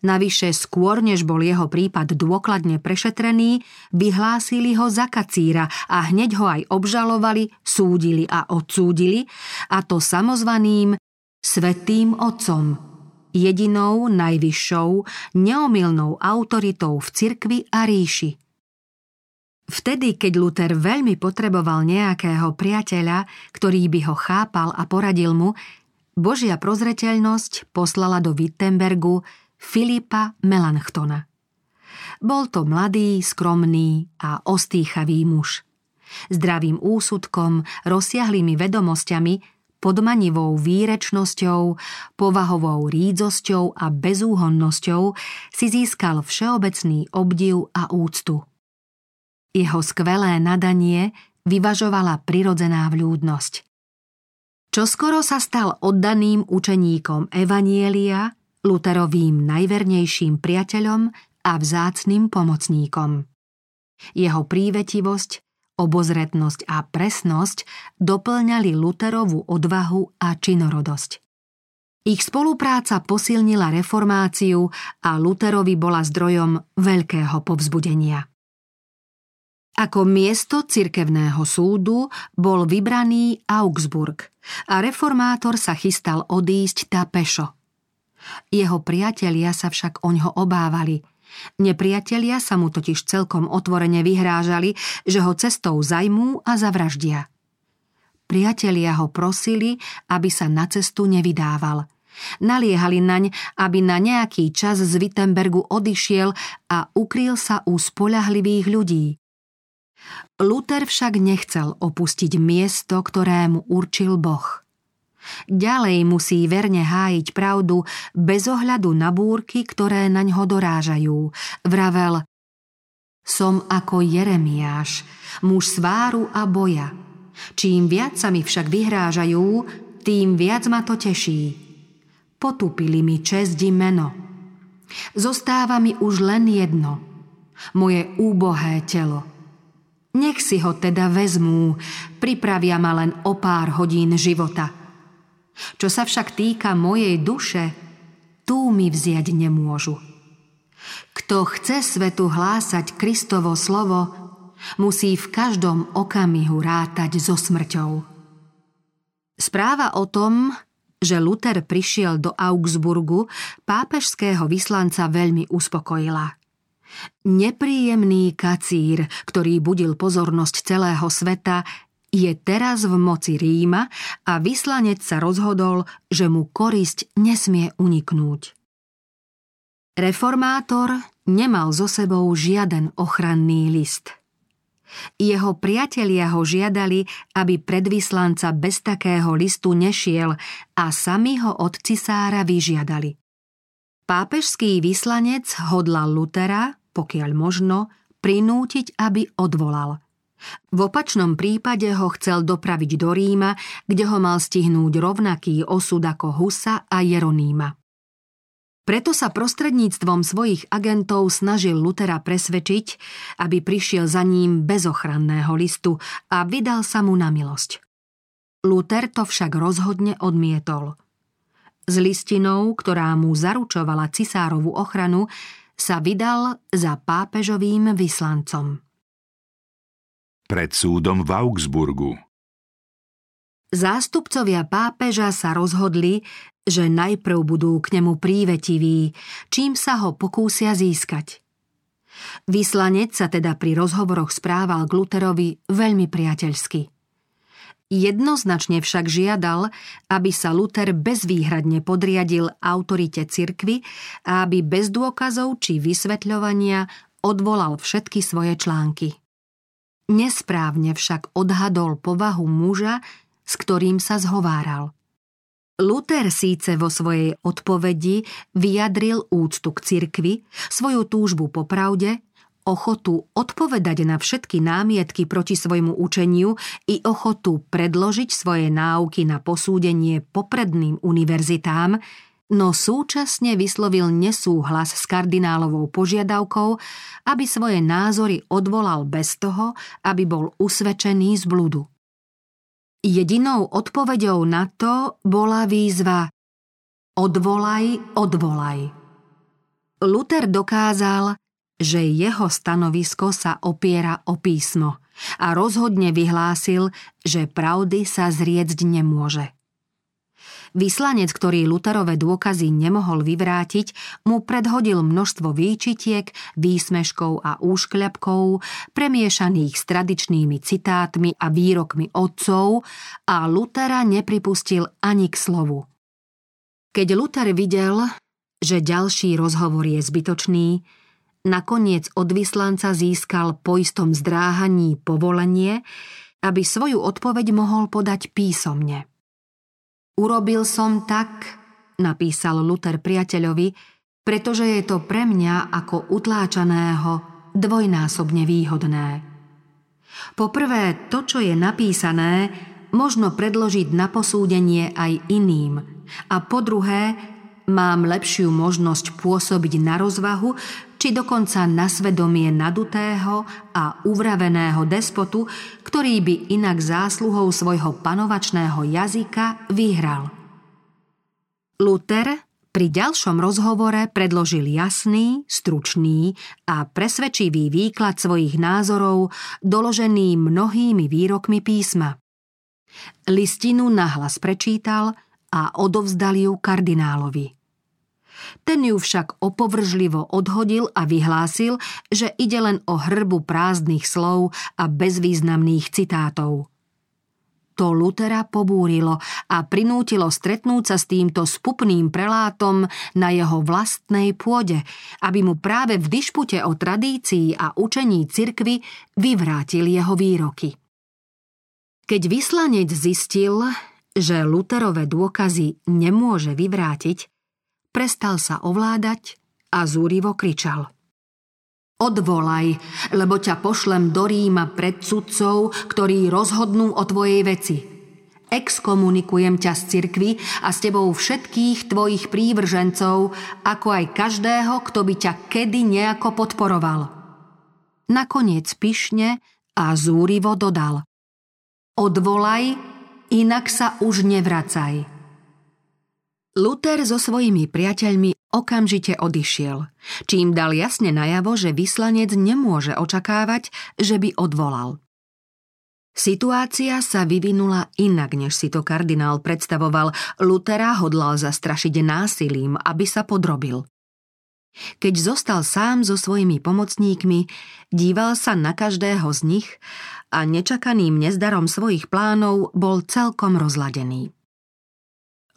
B: Navyše skôr, než bol jeho prípad dôkladne prešetrený, vyhlásili ho za kacíra a hneď ho aj obžalovali, súdili a odsúdili, a to samozvaným Svetým Otcom, jedinou najvyššou, neomilnou autoritou v cirkvi a ríši. Vtedy, keď Luther veľmi potreboval nejakého priateľa, ktorý by ho chápal a poradil mu, Božia prozreteľnosť poslala do Wittenbergu Filipa Melanchtona. Bol to mladý, skromný a ostýchavý muž. Zdravým úsudkom, rozsiahlými vedomosťami, podmanivou výrečnosťou, povahovou rídzosťou a bezúhonnosťou si získal všeobecný obdiv a úctu. Jeho skvelé nadanie vyvažovala prirodzená vľúdnosť. Čoskoro sa stal oddaným učeníkom Evanielia Luterovým najvernejším priateľom a vzácným pomocníkom. Jeho prívetivosť, obozretnosť a presnosť doplňali Luterovú odvahu a činorodosť. Ich spolupráca posilnila reformáciu a Luterovi bola zdrojom veľkého povzbudenia. Ako miesto cirkevného súdu bol vybraný Augsburg a reformátor sa chystal odísť tá pešo – jeho priatelia sa však oňho obávali, Nepriatelia sa mu totiž celkom otvorene vyhrážali, že ho cestou zajmú a zavraždia. Priatelia ho prosili, aby sa na cestu nevydával. Naliehali naň, aby na nejaký čas z Wittenbergu odišiel a ukryl sa u spolahlivých ľudí. Luther však nechcel opustiť miesto, ktorému určil Boh. Ďalej musí verne hájiť pravdu bez ohľadu na búrky, ktoré naň ho dorážajú. Vravel, som ako Jeremiáš, muž sváru a boja. Čím viac sa mi však vyhrážajú, tým viac ma to teší. Potupili mi česť meno. Zostáva mi už len jedno. Moje úbohé telo. Nech si ho teda vezmú, pripravia ma len o pár hodín života – čo sa však týka mojej duše, tú mi vziať nemôžu. Kto chce svetu hlásať Kristovo slovo, musí v každom okamihu rátať so smrťou. Správa o tom, že Luther prišiel do Augsburgu, pápežského vyslanca veľmi uspokojila. Nepríjemný kacír, ktorý budil pozornosť celého sveta, je teraz v moci Ríma a vyslanec sa rozhodol, že mu korisť nesmie uniknúť. Reformátor nemal so sebou žiaden ochranný list. Jeho priatelia ho žiadali, aby pred vyslanca bez takého listu nešiel a sami ho od cisára vyžiadali. Pápežský vyslanec hodlal Lutera, pokiaľ možno, prinútiť, aby odvolal – v opačnom prípade ho chcel dopraviť do Ríma, kde ho mal stihnúť rovnaký osud ako Husa a Jeroníma. Preto sa prostredníctvom svojich agentov snažil Lutera presvedčiť, aby prišiel za ním bez ochranného listu a vydal sa mu na milosť. Luther to však rozhodne odmietol. S listinou, ktorá mu zaručovala cisárovú ochranu, sa vydal za pápežovým vyslancom
A: pred súdom v Augsburgu.
B: Zástupcovia pápeža sa rozhodli, že najprv budú k nemu prívetiví, čím sa ho pokúsia získať. Vyslanec sa teda pri rozhovoroch správal k Luterovi veľmi priateľsky. Jednoznačne však žiadal, aby sa Luther bezvýhradne podriadil autorite cirkvy a aby bez dôkazov či vysvetľovania odvolal všetky svoje články. Nesprávne však odhadol povahu muža, s ktorým sa zhováral. Luther síce vo svojej odpovedi vyjadril úctu k cirkvi, svoju túžbu po pravde, ochotu odpovedať na všetky námietky proti svojmu učeniu i ochotu predložiť svoje náuky na posúdenie popredným univerzitám, no súčasne vyslovil nesúhlas s kardinálovou požiadavkou, aby svoje názory odvolal bez toho, aby bol usvedčený z bludu. Jedinou odpoveďou na to bola výzva Odvolaj, odvolaj. Luther dokázal, že jeho stanovisko sa opiera o písmo a rozhodne vyhlásil, že pravdy sa zriecť nemôže. Vyslanec, ktorý Luterové dôkazy nemohol vyvrátiť, mu predhodil množstvo výčitiek, výsmeškov a úškľapkov, premiešaných s tradičnými citátmi a výrokmi otcov a Lutera nepripustil ani k slovu. Keď Luther videl, že ďalší rozhovor je zbytočný, nakoniec od vyslanca získal po istom zdráhaní povolenie, aby svoju odpoveď mohol podať písomne. Urobil som tak, napísal Luther priateľovi, pretože je to pre mňa ako utláčaného dvojnásobne výhodné. Poprvé, to, čo je napísané, možno predložiť na posúdenie aj iným. A po druhé, mám lepšiu možnosť pôsobiť na rozvahu, či dokonca na svedomie nadutého a uvraveného despotu, ktorý by inak zásluhou svojho panovačného jazyka vyhral. Luther pri ďalšom rozhovore predložil jasný, stručný a presvedčivý výklad svojich názorov, doložený mnohými výrokmi písma. Listinu nahlas prečítal a odovzdal ju kardinálovi. Ten ju však opovržlivo odhodil a vyhlásil, že ide len o hrbu prázdnych slov a bezvýznamných citátov. To Lutera pobúrilo a prinútilo stretnúť sa s týmto spupným prelátom na jeho vlastnej pôde, aby mu práve v dišpute o tradícii a učení cirkvy vyvrátil jeho výroky. Keď vyslanec zistil, že Luterové dôkazy nemôže vyvrátiť, prestal sa ovládať a zúrivo kričal – Odvolaj, lebo ťa pošlem do Ríma pred sudcov, ktorí rozhodnú o tvojej veci. Exkomunikujem ťa z cirkvy a s tebou všetkých tvojich prívržencov, ako aj každého, kto by ťa kedy nejako podporoval. Nakoniec pyšne a zúrivo dodal. Odvolaj, inak sa už nevracaj. Luther so svojimi priateľmi okamžite odišiel, čím dal jasne najavo, že vyslanec nemôže očakávať, že by odvolal. Situácia sa vyvinula inak, než si to kardinál predstavoval. Lutera hodlal zastrašiť násilím, aby sa podrobil. Keď zostal sám so svojimi pomocníkmi, díval sa na každého z nich a nečakaným nezdarom svojich plánov bol celkom rozladený.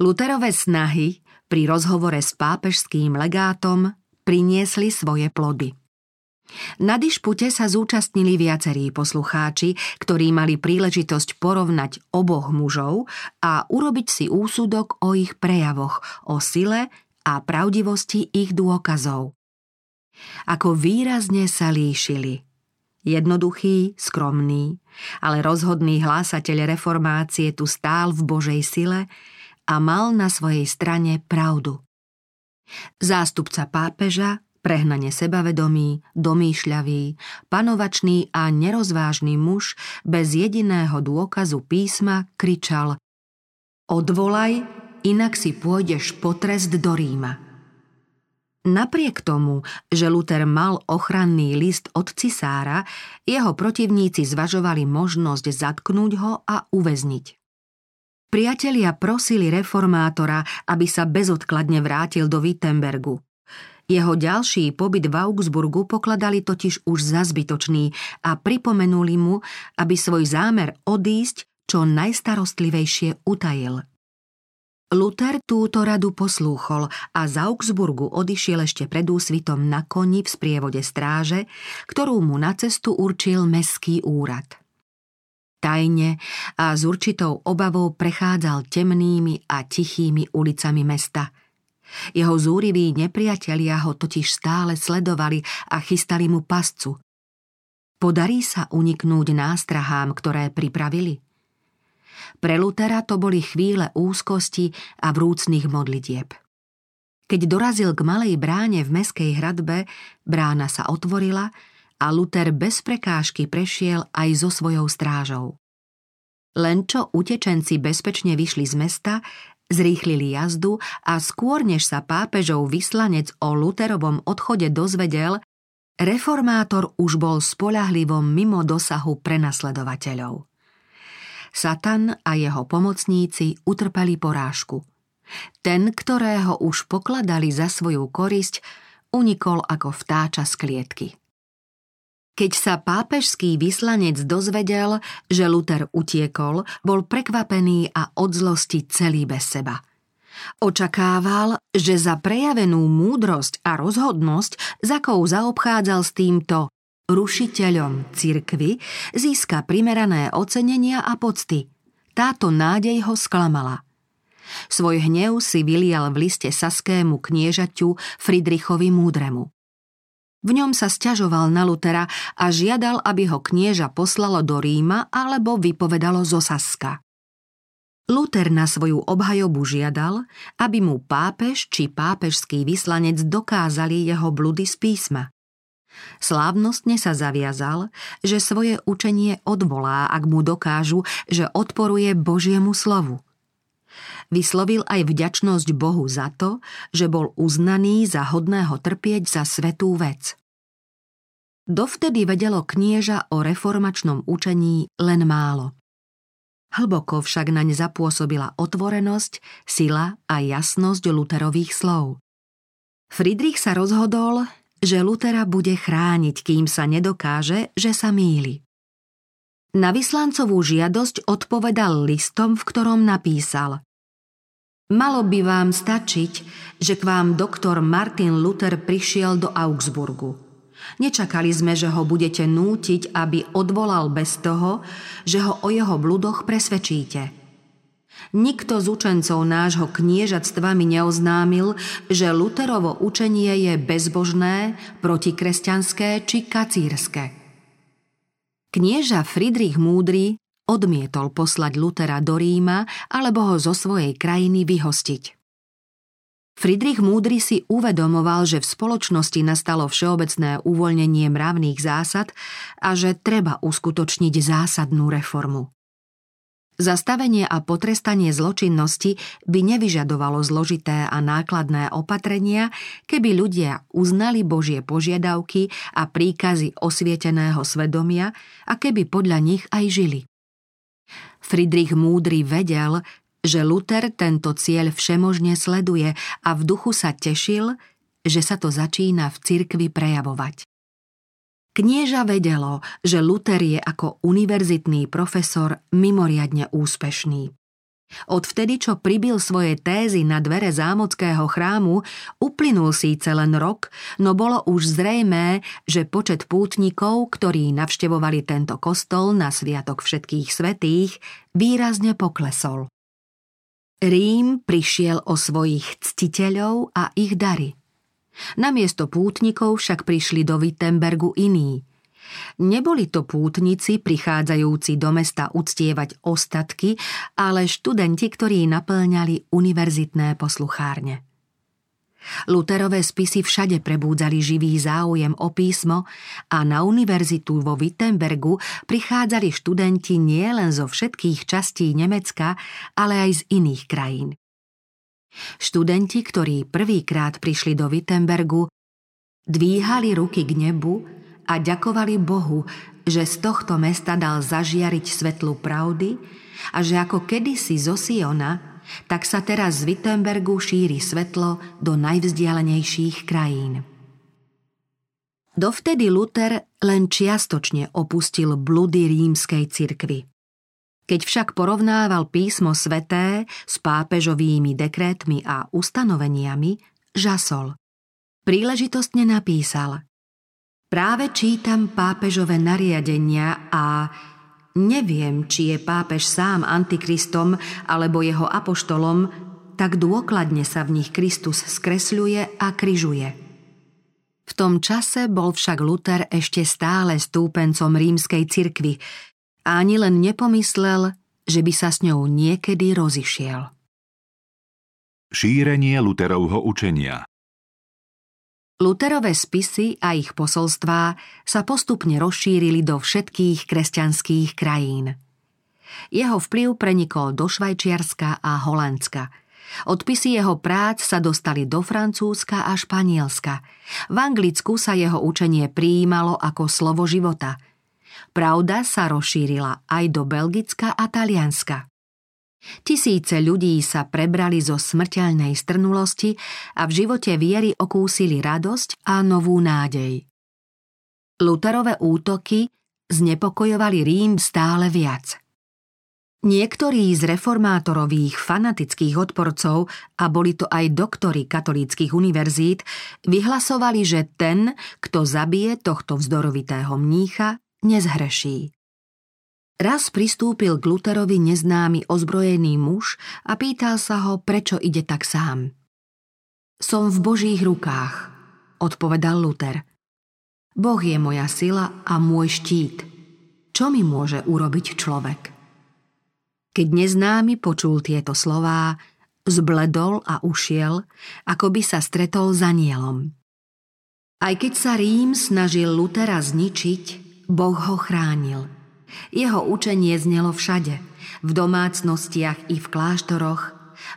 B: Luterové snahy pri rozhovore s pápežským legátom priniesli svoje plody. Na dišpute sa zúčastnili viacerí poslucháči, ktorí mali príležitosť porovnať oboch mužov a urobiť si úsudok o ich prejavoch, o sile a pravdivosti ich dôkazov. Ako výrazne sa líšili. Jednoduchý, skromný, ale rozhodný hlásateľ reformácie tu stál v Božej sile a mal na svojej strane pravdu. Zástupca pápeža, prehnane sebavedomý, domýšľavý, panovačný a nerozvážny muž bez jediného dôkazu písma kričal Odvolaj, inak si pôjdeš potrest do Ríma. Napriek tomu, že Luther mal ochranný list od cisára, jeho protivníci zvažovali možnosť zatknúť ho a uväzniť. Priatelia prosili reformátora, aby sa bezodkladne vrátil do Wittenbergu. Jeho ďalší pobyt v Augsburgu pokladali totiž už za zbytočný a pripomenuli mu, aby svoj zámer odísť čo najstarostlivejšie utajil. Luther túto radu poslúchol a z Augsburgu odišiel ešte pred úsvitom na koni v sprievode stráže, ktorú mu na cestu určil meský úrad tajne a s určitou obavou prechádzal temnými a tichými ulicami mesta. Jeho zúriví nepriatelia ho totiž stále sledovali a chystali mu pascu. Podarí sa uniknúť nástrahám, ktoré pripravili? Pre Lutera to boli chvíle úzkosti a vrúcných modlitieb. Keď dorazil k malej bráne v meskej hradbe, brána sa otvorila a Luther bez prekážky prešiel aj so svojou strážou. Len čo utečenci bezpečne vyšli z mesta, zrýchlili jazdu a skôr než sa pápežov vyslanec o Luterovom odchode dozvedel, reformátor už bol spolahlivo mimo dosahu prenasledovateľov. Satan a jeho pomocníci utrpeli porážku. Ten, ktorého už pokladali za svoju korisť, unikol ako vtáča z klietky. Keď sa pápežský vyslanec dozvedel, že Luther utiekol, bol prekvapený a od zlosti celý bez seba. Očakával, že za prejavenú múdrosť a rozhodnosť, za kou zaobchádzal s týmto rušiteľom cirkvy, získa primerané ocenenia a pocty. Táto nádej ho sklamala. Svoj hnev si vylial v liste saskému kniežaťu Fridrichovi Múdremu. V ňom sa stiažoval na Lutera a žiadal, aby ho knieža poslalo do Ríma alebo vypovedalo zo Saska. Luther na svoju obhajobu žiadal, aby mu pápež či pápežský vyslanec dokázali jeho bludy z písma. Slávnostne sa zaviazal, že svoje učenie odvolá, ak mu dokážu, že odporuje Božiemu slovu. Vyslovil aj vďačnosť Bohu za to, že bol uznaný za hodného trpieť za svetú vec. Dovtedy vedelo knieža o reformačnom učení len málo. Hlboko však naň zapôsobila otvorenosť, sila a jasnosť Luterových slov. Friedrich sa rozhodol, že Lutera bude chrániť, kým sa nedokáže, že sa míli. Na vyslancovú žiadosť odpovedal listom, v ktorom napísal Malo by vám stačiť, že k vám doktor Martin Luther prišiel do Augsburgu. Nečakali sme, že ho budete nútiť, aby odvolal bez toho, že ho o jeho bludoch presvedčíte. Nikto z učencov nášho kniežatstva mi neoznámil, že Luterovo učenie je bezbožné, protikresťanské či kacírske. Knieža Friedrich Múdry odmietol poslať Lutera do Ríma alebo ho zo svojej krajiny vyhostiť. Friedrich Múdry si uvedomoval, že v spoločnosti nastalo všeobecné uvoľnenie mravných zásad a že treba uskutočniť zásadnú reformu. Zastavenie a potrestanie zločinnosti by nevyžadovalo zložité a nákladné opatrenia, keby ľudia uznali Božie požiadavky a príkazy osvieteného svedomia a keby podľa nich aj žili. Friedrich Múdry vedel, že Luther tento cieľ všemožne sleduje a v duchu sa tešil, že sa to začína v cirkvi prejavovať. Knieža vedelo, že Luther je ako univerzitný profesor mimoriadne úspešný. Odvtedy, čo pribil svoje tézy na dvere zámockého chrámu, uplynul síce len rok, no bolo už zrejmé, že počet pútnikov, ktorí navštevovali tento kostol na Sviatok všetkých svetých, výrazne poklesol. Rím prišiel o svojich ctiteľov a ich dary – Namiesto pútnikov však prišli do Wittenbergu iní. Neboli to pútnici prichádzajúci do mesta uctievať ostatky, ale študenti, ktorí naplňali univerzitné posluchárne. Luterové spisy všade prebúdzali živý záujem o písmo a na univerzitu vo Wittenbergu prichádzali študenti nielen zo všetkých častí Nemecka, ale aj z iných krajín. Študenti, ktorí prvýkrát prišli do Wittenbergu, dvíhali ruky k nebu a ďakovali Bohu, že z tohto mesta dal zažiariť svetlu pravdy a že ako kedysi zo Siona, tak sa teraz z Wittenbergu šíri svetlo do najvzdialenejších krajín. Dovtedy Luther len čiastočne opustil bludy rímskej cirkvy. Keď však porovnával písmo sveté s pápežovými dekrétmi a ustanoveniami, žasol. Príležitostne napísal Práve čítam pápežové nariadenia a neviem, či je pápež sám antikristom alebo jeho apoštolom, tak dôkladne sa v nich Kristus skresľuje a kryžuje. V tom čase bol však Luther ešte stále stúpencom rímskej cirkvy, a ani len nepomyslel, že by sa s ňou niekedy rozišiel.
A: Šírenie Luterovho učenia
B: Luterové spisy a ich posolstvá sa postupne rozšírili do všetkých kresťanských krajín. Jeho vplyv prenikol do Švajčiarska a Holandska. Odpisy jeho prác sa dostali do Francúzska a Španielska. V Anglicku sa jeho učenie prijímalo ako slovo života – Pravda sa rozšírila aj do Belgicka a Talianska. Tisíce ľudí sa prebrali zo smrteľnej strnulosti a v živote viery okúsili radosť a novú nádej. Luterové útoky znepokojovali Rím stále viac. Niektorí z reformátorových fanatických odporcov, a boli to aj doktory katolíckých univerzít, vyhlasovali, že ten, kto zabije tohto vzdorovitého mnícha, nezhreší. Raz pristúpil k Luterovi neznámy ozbrojený muž a pýtal sa ho, prečo ide tak sám. Som v Božích rukách, odpovedal Luter. Boh je moja sila a môj štít. Čo mi môže urobiť človek? Keď neznámy počul tieto slová, zbledol a ušiel, ako by sa stretol s anielom. Aj keď sa Rím snažil Lutera zničiť, Boh ho chránil. Jeho učenie znelo všade, v domácnostiach i v kláštoroch,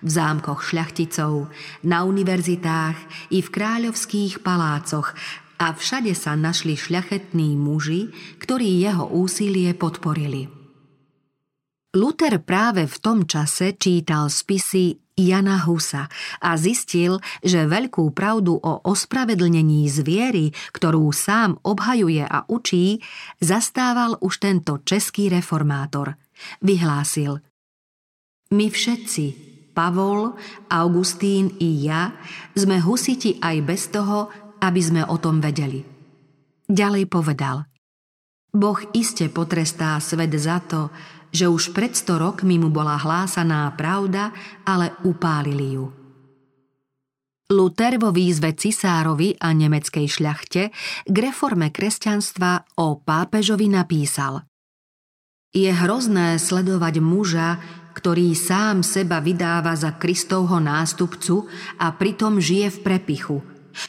B: v zámkoch šľachticov, na univerzitách i v kráľovských palácoch a všade sa našli šľachetní muži, ktorí jeho úsilie podporili. Luther práve v tom čase čítal spisy Jana Husa a zistil, že veľkú pravdu o ospravedlnení zviery, ktorú sám obhajuje a učí, zastával už tento český reformátor. Vyhlásil My všetci, Pavol, Augustín i ja, sme husiti aj bez toho, aby sme o tom vedeli. Ďalej povedal Boh iste potrestá svet za to, že už pred sto rokmi mu bola hlásaná pravda, ale upálili ju. Luther vo výzve cisárovi a nemeckej šľachte k reforme kresťanstva o pápežovi napísal Je hrozné sledovať muža, ktorý sám seba vydáva za Kristovho nástupcu a pritom žije v prepichu,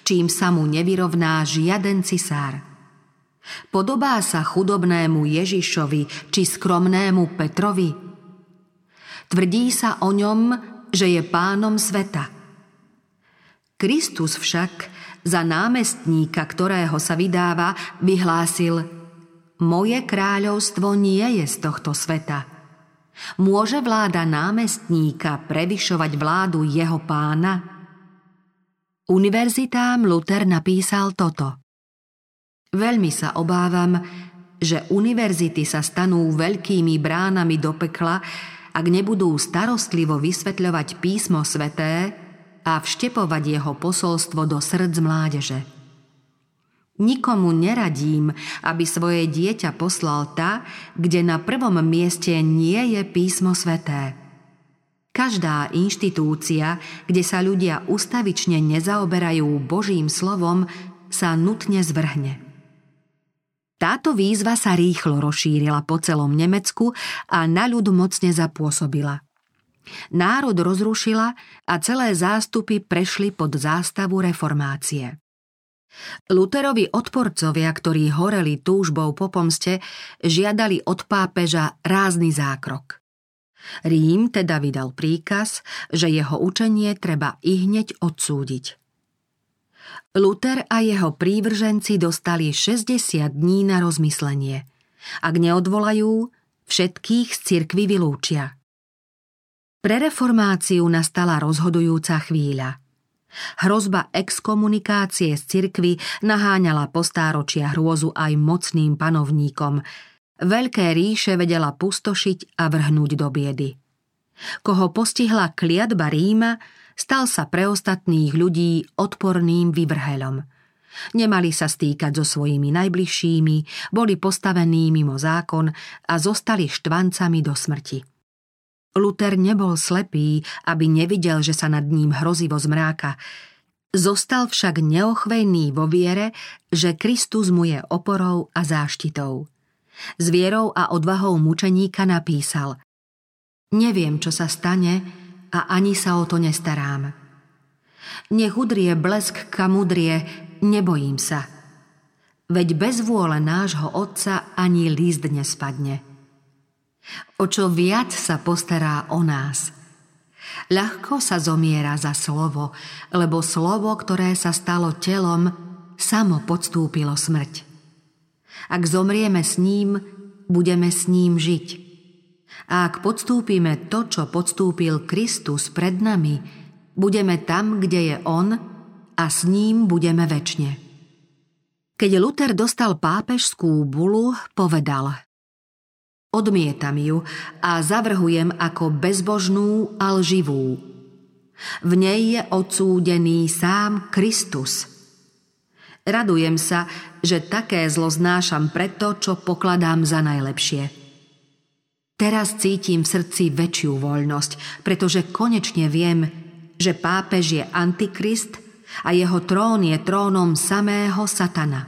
B: čím sa mu nevyrovná žiaden cisár. Podobá sa chudobnému Ježišovi či skromnému Petrovi? Tvrdí sa o ňom, že je pánom sveta. Kristus však za námestníka, ktorého sa vydáva, vyhlásil Moje kráľovstvo nie je z tohto sveta. Môže vláda námestníka prevyšovať vládu jeho pána? Univerzitám Luther napísal toto. Veľmi sa obávam, že univerzity sa stanú veľkými bránami do pekla, ak nebudú starostlivo vysvetľovať písmo sveté a vštepovať jeho posolstvo do srdc mládeže. Nikomu neradím, aby svoje dieťa poslal ta, kde na prvom mieste nie je písmo sveté. Každá inštitúcia, kde sa ľudia ustavične nezaoberajú Božím slovom, sa nutne zvrhne. Táto výzva sa rýchlo rozšírila po celom Nemecku a na ľud mocne zapôsobila. Národ rozrušila a celé zástupy prešli pod zástavu reformácie. Luterovi odporcovia, ktorí horeli túžbou po pomste, žiadali od pápeža rázny zákrok. Rím teda vydal príkaz, že jeho učenie treba i odsúdiť. Luther a jeho prívrženci dostali 60 dní na rozmyslenie. Ak neodvolajú, všetkých z cirkvy vylúčia. Pre reformáciu nastala rozhodujúca chvíľa. Hrozba exkomunikácie z cirkvy naháňala po stáročia hrôzu aj mocným panovníkom. Veľké ríše vedela pustošiť a vrhnúť do biedy. Koho postihla kliatba Ríma, stal sa pre ostatných ľudí odporným vyvrhelom. Nemali sa stýkať so svojimi najbližšími, boli postavení mimo zákon a zostali štvancami do smrti. Luther nebol slepý, aby nevidel, že sa nad ním hrozivo zmráka. Zostal však neochvejný vo viere, že Kristus mu je oporou a záštitou. S vierou a odvahou mučeníka napísal Neviem, čo sa stane, a ani sa o to nestarám. Nech udrie blesk kam udrie, nebojím sa. Veď bez vôle nášho otca ani líst nespadne. O čo viac sa postará o nás. Ľahko sa zomiera za slovo, lebo slovo, ktoré sa stalo telom, samo podstúpilo smrť. Ak zomrieme s ním, budeme s ním žiť – ak podstúpime to, čo podstúpil Kristus pred nami, budeme tam, kde je On a s ním budeme väčšine. Keď Luther dostal pápežskú bulu, povedal Odmietam ju a zavrhujem ako bezbožnú a lživú. V nej je odsúdený sám Kristus. Radujem sa, že také zlo znášam preto, čo pokladám za najlepšie. Teraz cítim v srdci väčšiu voľnosť, pretože konečne viem, že pápež je antikrist a jeho trón je trónom samého satana.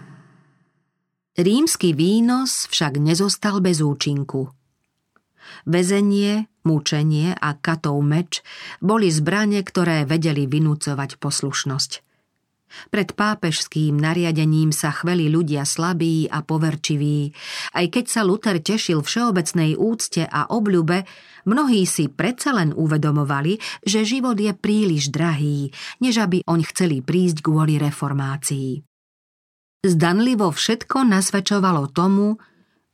B: Rímsky výnos však nezostal bez účinku. Vezenie, mučenie a katov meč boli zbranie, ktoré vedeli vynúcovať poslušnosť – pred pápežským nariadením sa chveli ľudia slabí a poverčiví. Aj keď sa Luther tešil všeobecnej úcte a obľube, mnohí si predsa len uvedomovali, že život je príliš drahý, než aby oň chceli prísť kvôli reformácii. Zdanlivo všetko nasvedčovalo tomu,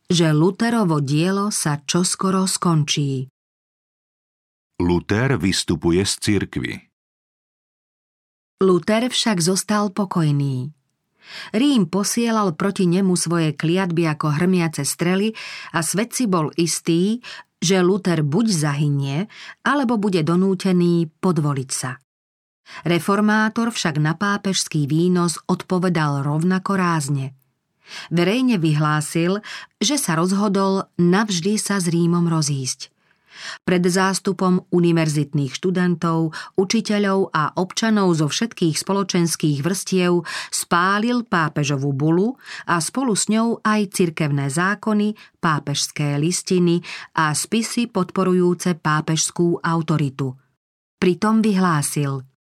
B: že Luterovo dielo sa čoskoro skončí.
A: Luther vystupuje z cirkvy.
B: Luther však zostal pokojný. Rím posielal proti nemu svoje kliatby ako hrmiace strely a svet si bol istý, že Luther buď zahynie, alebo bude donútený podvoliť sa. Reformátor však na pápežský výnos odpovedal rovnako rázne. Verejne vyhlásil, že sa rozhodol navždy sa s Rímom rozísť. Pred zástupom univerzitných študentov, učiteľov a občanov zo všetkých spoločenských vrstiev spálil pápežovú bulu a spolu s ňou aj cirkevné zákony, pápežské listiny a spisy podporujúce pápežskú autoritu. Pritom vyhlásil –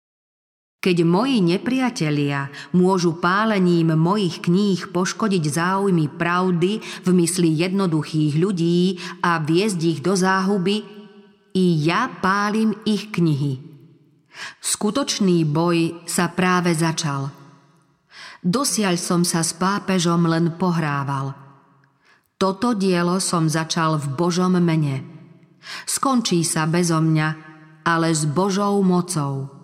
B: keď moji nepriatelia môžu pálením mojich kníh poškodiť záujmy pravdy v mysli jednoduchých ľudí a viesť ich do záhuby, i ja pálim ich knihy. Skutočný boj sa práve začal. Dosiaľ som sa s pápežom len pohrával. Toto dielo som začal v Božom mene. Skončí sa bezo mňa, ale s Božou mocou.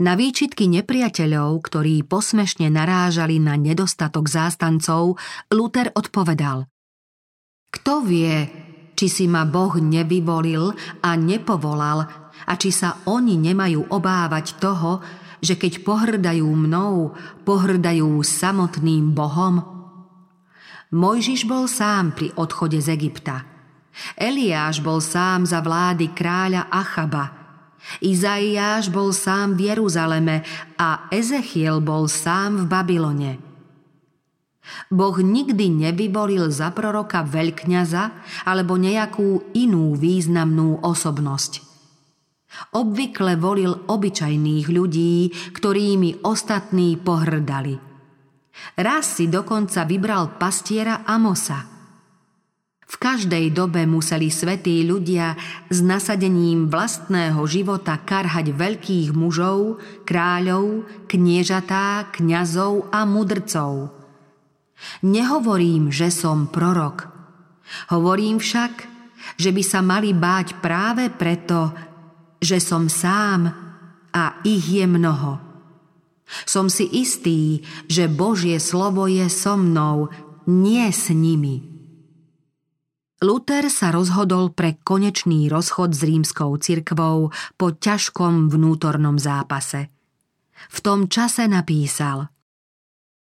B: Na výčitky nepriateľov, ktorí posmešne narážali na nedostatok zástancov, Luther odpovedal Kto vie, či si ma Boh nevyvolil a nepovolal a či sa oni nemajú obávať toho, že keď pohrdajú mnou, pohrdajú samotným Bohom? Mojžiš bol sám pri odchode z Egypta. Eliáš bol sám za vlády kráľa Achaba – Izaiáš bol sám v Jeruzaleme a Ezechiel bol sám v Babylone. Boh nikdy nevyvolil za proroka veľkňaza alebo nejakú inú významnú osobnosť. Obvykle volil obyčajných ľudí, ktorými ostatní pohrdali. Raz si dokonca vybral pastiera Amosa – v každej dobe museli svetí ľudia s nasadením vlastného života karhať veľkých mužov, kráľov, kniežatá, kňazov a mudrcov. Nehovorím, že som prorok. Hovorím však, že by sa mali báť práve preto, že som sám a ich je mnoho. Som si istý, že Božie slovo je so mnou, nie s nimi. Luther sa rozhodol pre konečný rozchod s rímskou cirkvou po ťažkom vnútornom zápase. V tom čase napísal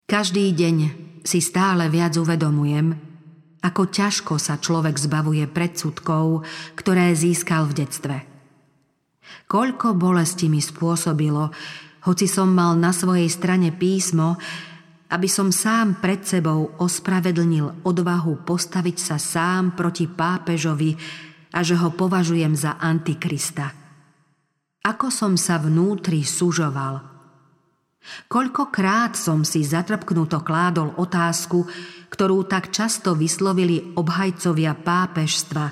B: Každý deň si stále viac uvedomujem, ako ťažko sa človek zbavuje predsudkov, ktoré získal v detstve. Koľko bolesti mi spôsobilo, hoci som mal na svojej strane písmo, aby som sám pred sebou ospravedlnil odvahu postaviť sa sám proti pápežovi a že ho považujem za antikrista. Ako som sa vnútri sužoval. Koľkokrát som si zatrpknuto kládol otázku, ktorú tak často vyslovili obhajcovia pápežstva.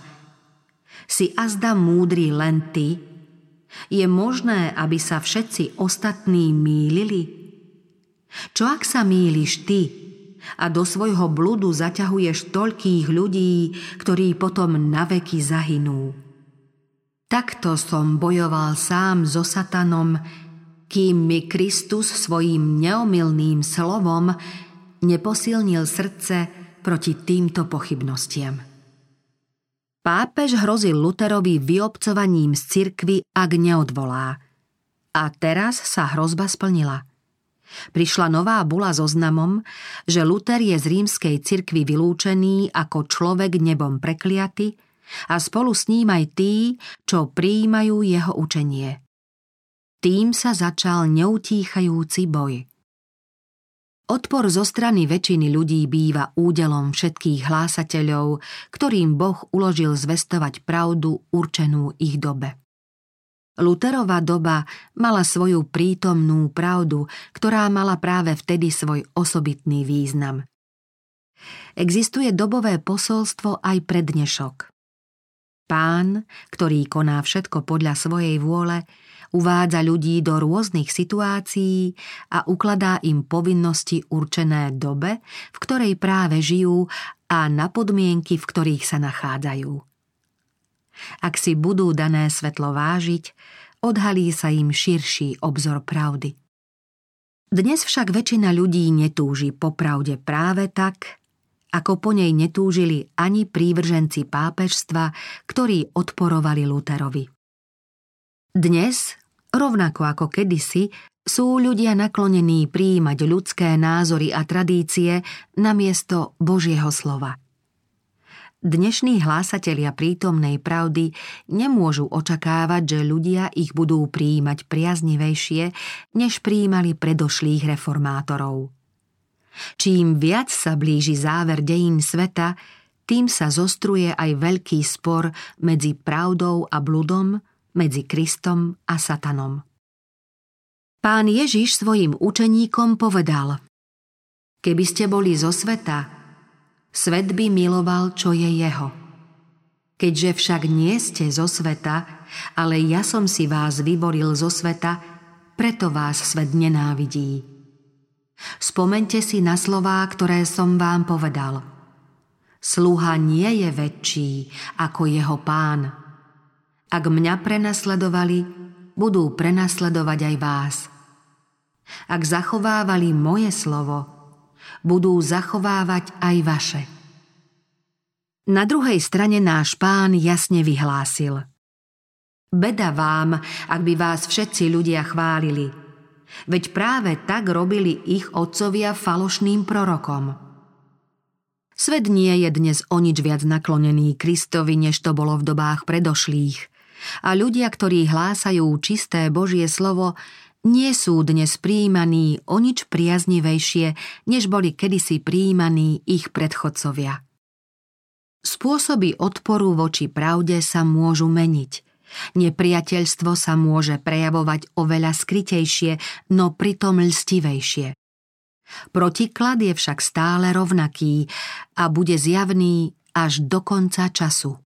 B: Si azda múdry len ty? Je možné, aby sa všetci ostatní mýlili? Čo ak sa mýliš ty a do svojho bludu zaťahuješ toľkých ľudí, ktorí potom naveky zahynú? Takto som bojoval sám so satanom, kým mi Kristus svojim neomilným slovom neposilnil srdce proti týmto pochybnostiam. Pápež hrozil Luterovi vyobcovaním z cirkvy, ak neodvolá. A teraz sa hrozba splnila – Prišla nová bula so znamom, že Luther je z rímskej cirkvy vylúčený ako človek nebom prekliaty a spolu s ním aj tí, čo prijímajú jeho učenie. Tým sa začal neutíchajúci boj. Odpor zo strany väčšiny ľudí býva údelom všetkých hlásateľov, ktorým Boh uložil zvestovať pravdu určenú ich dobe. Luterová doba mala svoju prítomnú pravdu, ktorá mala práve vtedy svoj osobitný význam. Existuje dobové posolstvo aj pre dnešok. Pán, ktorý koná všetko podľa svojej vôle, uvádza ľudí do rôznych situácií a ukladá im povinnosti určené dobe, v ktorej práve žijú a na podmienky, v ktorých sa nachádzajú. Ak si budú dané svetlo vážiť, odhalí sa im širší obzor pravdy. Dnes však väčšina ľudí netúži po pravde práve tak, ako po nej netúžili ani prívrženci pápežstva, ktorí odporovali Luterovi. Dnes, rovnako ako kedysi, sú ľudia naklonení prijímať ľudské názory a tradície namiesto Božieho slova. Dnešní hlásatelia prítomnej pravdy nemôžu očakávať, že ľudia ich budú prijímať priaznivejšie, než prijímali predošlých reformátorov. Čím viac sa blíži záver dejín sveta, tým sa zostruje aj veľký spor medzi pravdou a bludom, medzi Kristom a Satanom. Pán Ježiš svojim učeníkom povedal Keby ste boli zo sveta, Svet by miloval, čo je jeho. Keďže však nie ste zo sveta, ale ja som si vás vyboril zo sveta, preto vás svet nenávidí. Spomente si na slová, ktoré som vám povedal. Sluha nie je väčší ako jeho pán. Ak mňa prenasledovali, budú prenasledovať aj vás. Ak zachovávali moje slovo, budú zachovávať aj vaše. Na druhej strane náš pán jasne vyhlásil. Beda vám, ak by vás všetci ľudia chválili, veď práve tak robili ich otcovia falošným prorokom. Svet nie je dnes o nič viac naklonený Kristovi, než to bolo v dobách predošlých. A ľudia, ktorí hlásajú čisté Božie slovo, nie sú dnes príjmaní o nič priaznivejšie, než boli kedysi príjmaní ich predchodcovia. Spôsoby odporu voči pravde sa môžu meniť. Nepriateľstvo sa môže prejavovať oveľa skrytejšie, no pritom lstivejšie. Protiklad je však stále rovnaký a bude zjavný až do konca času.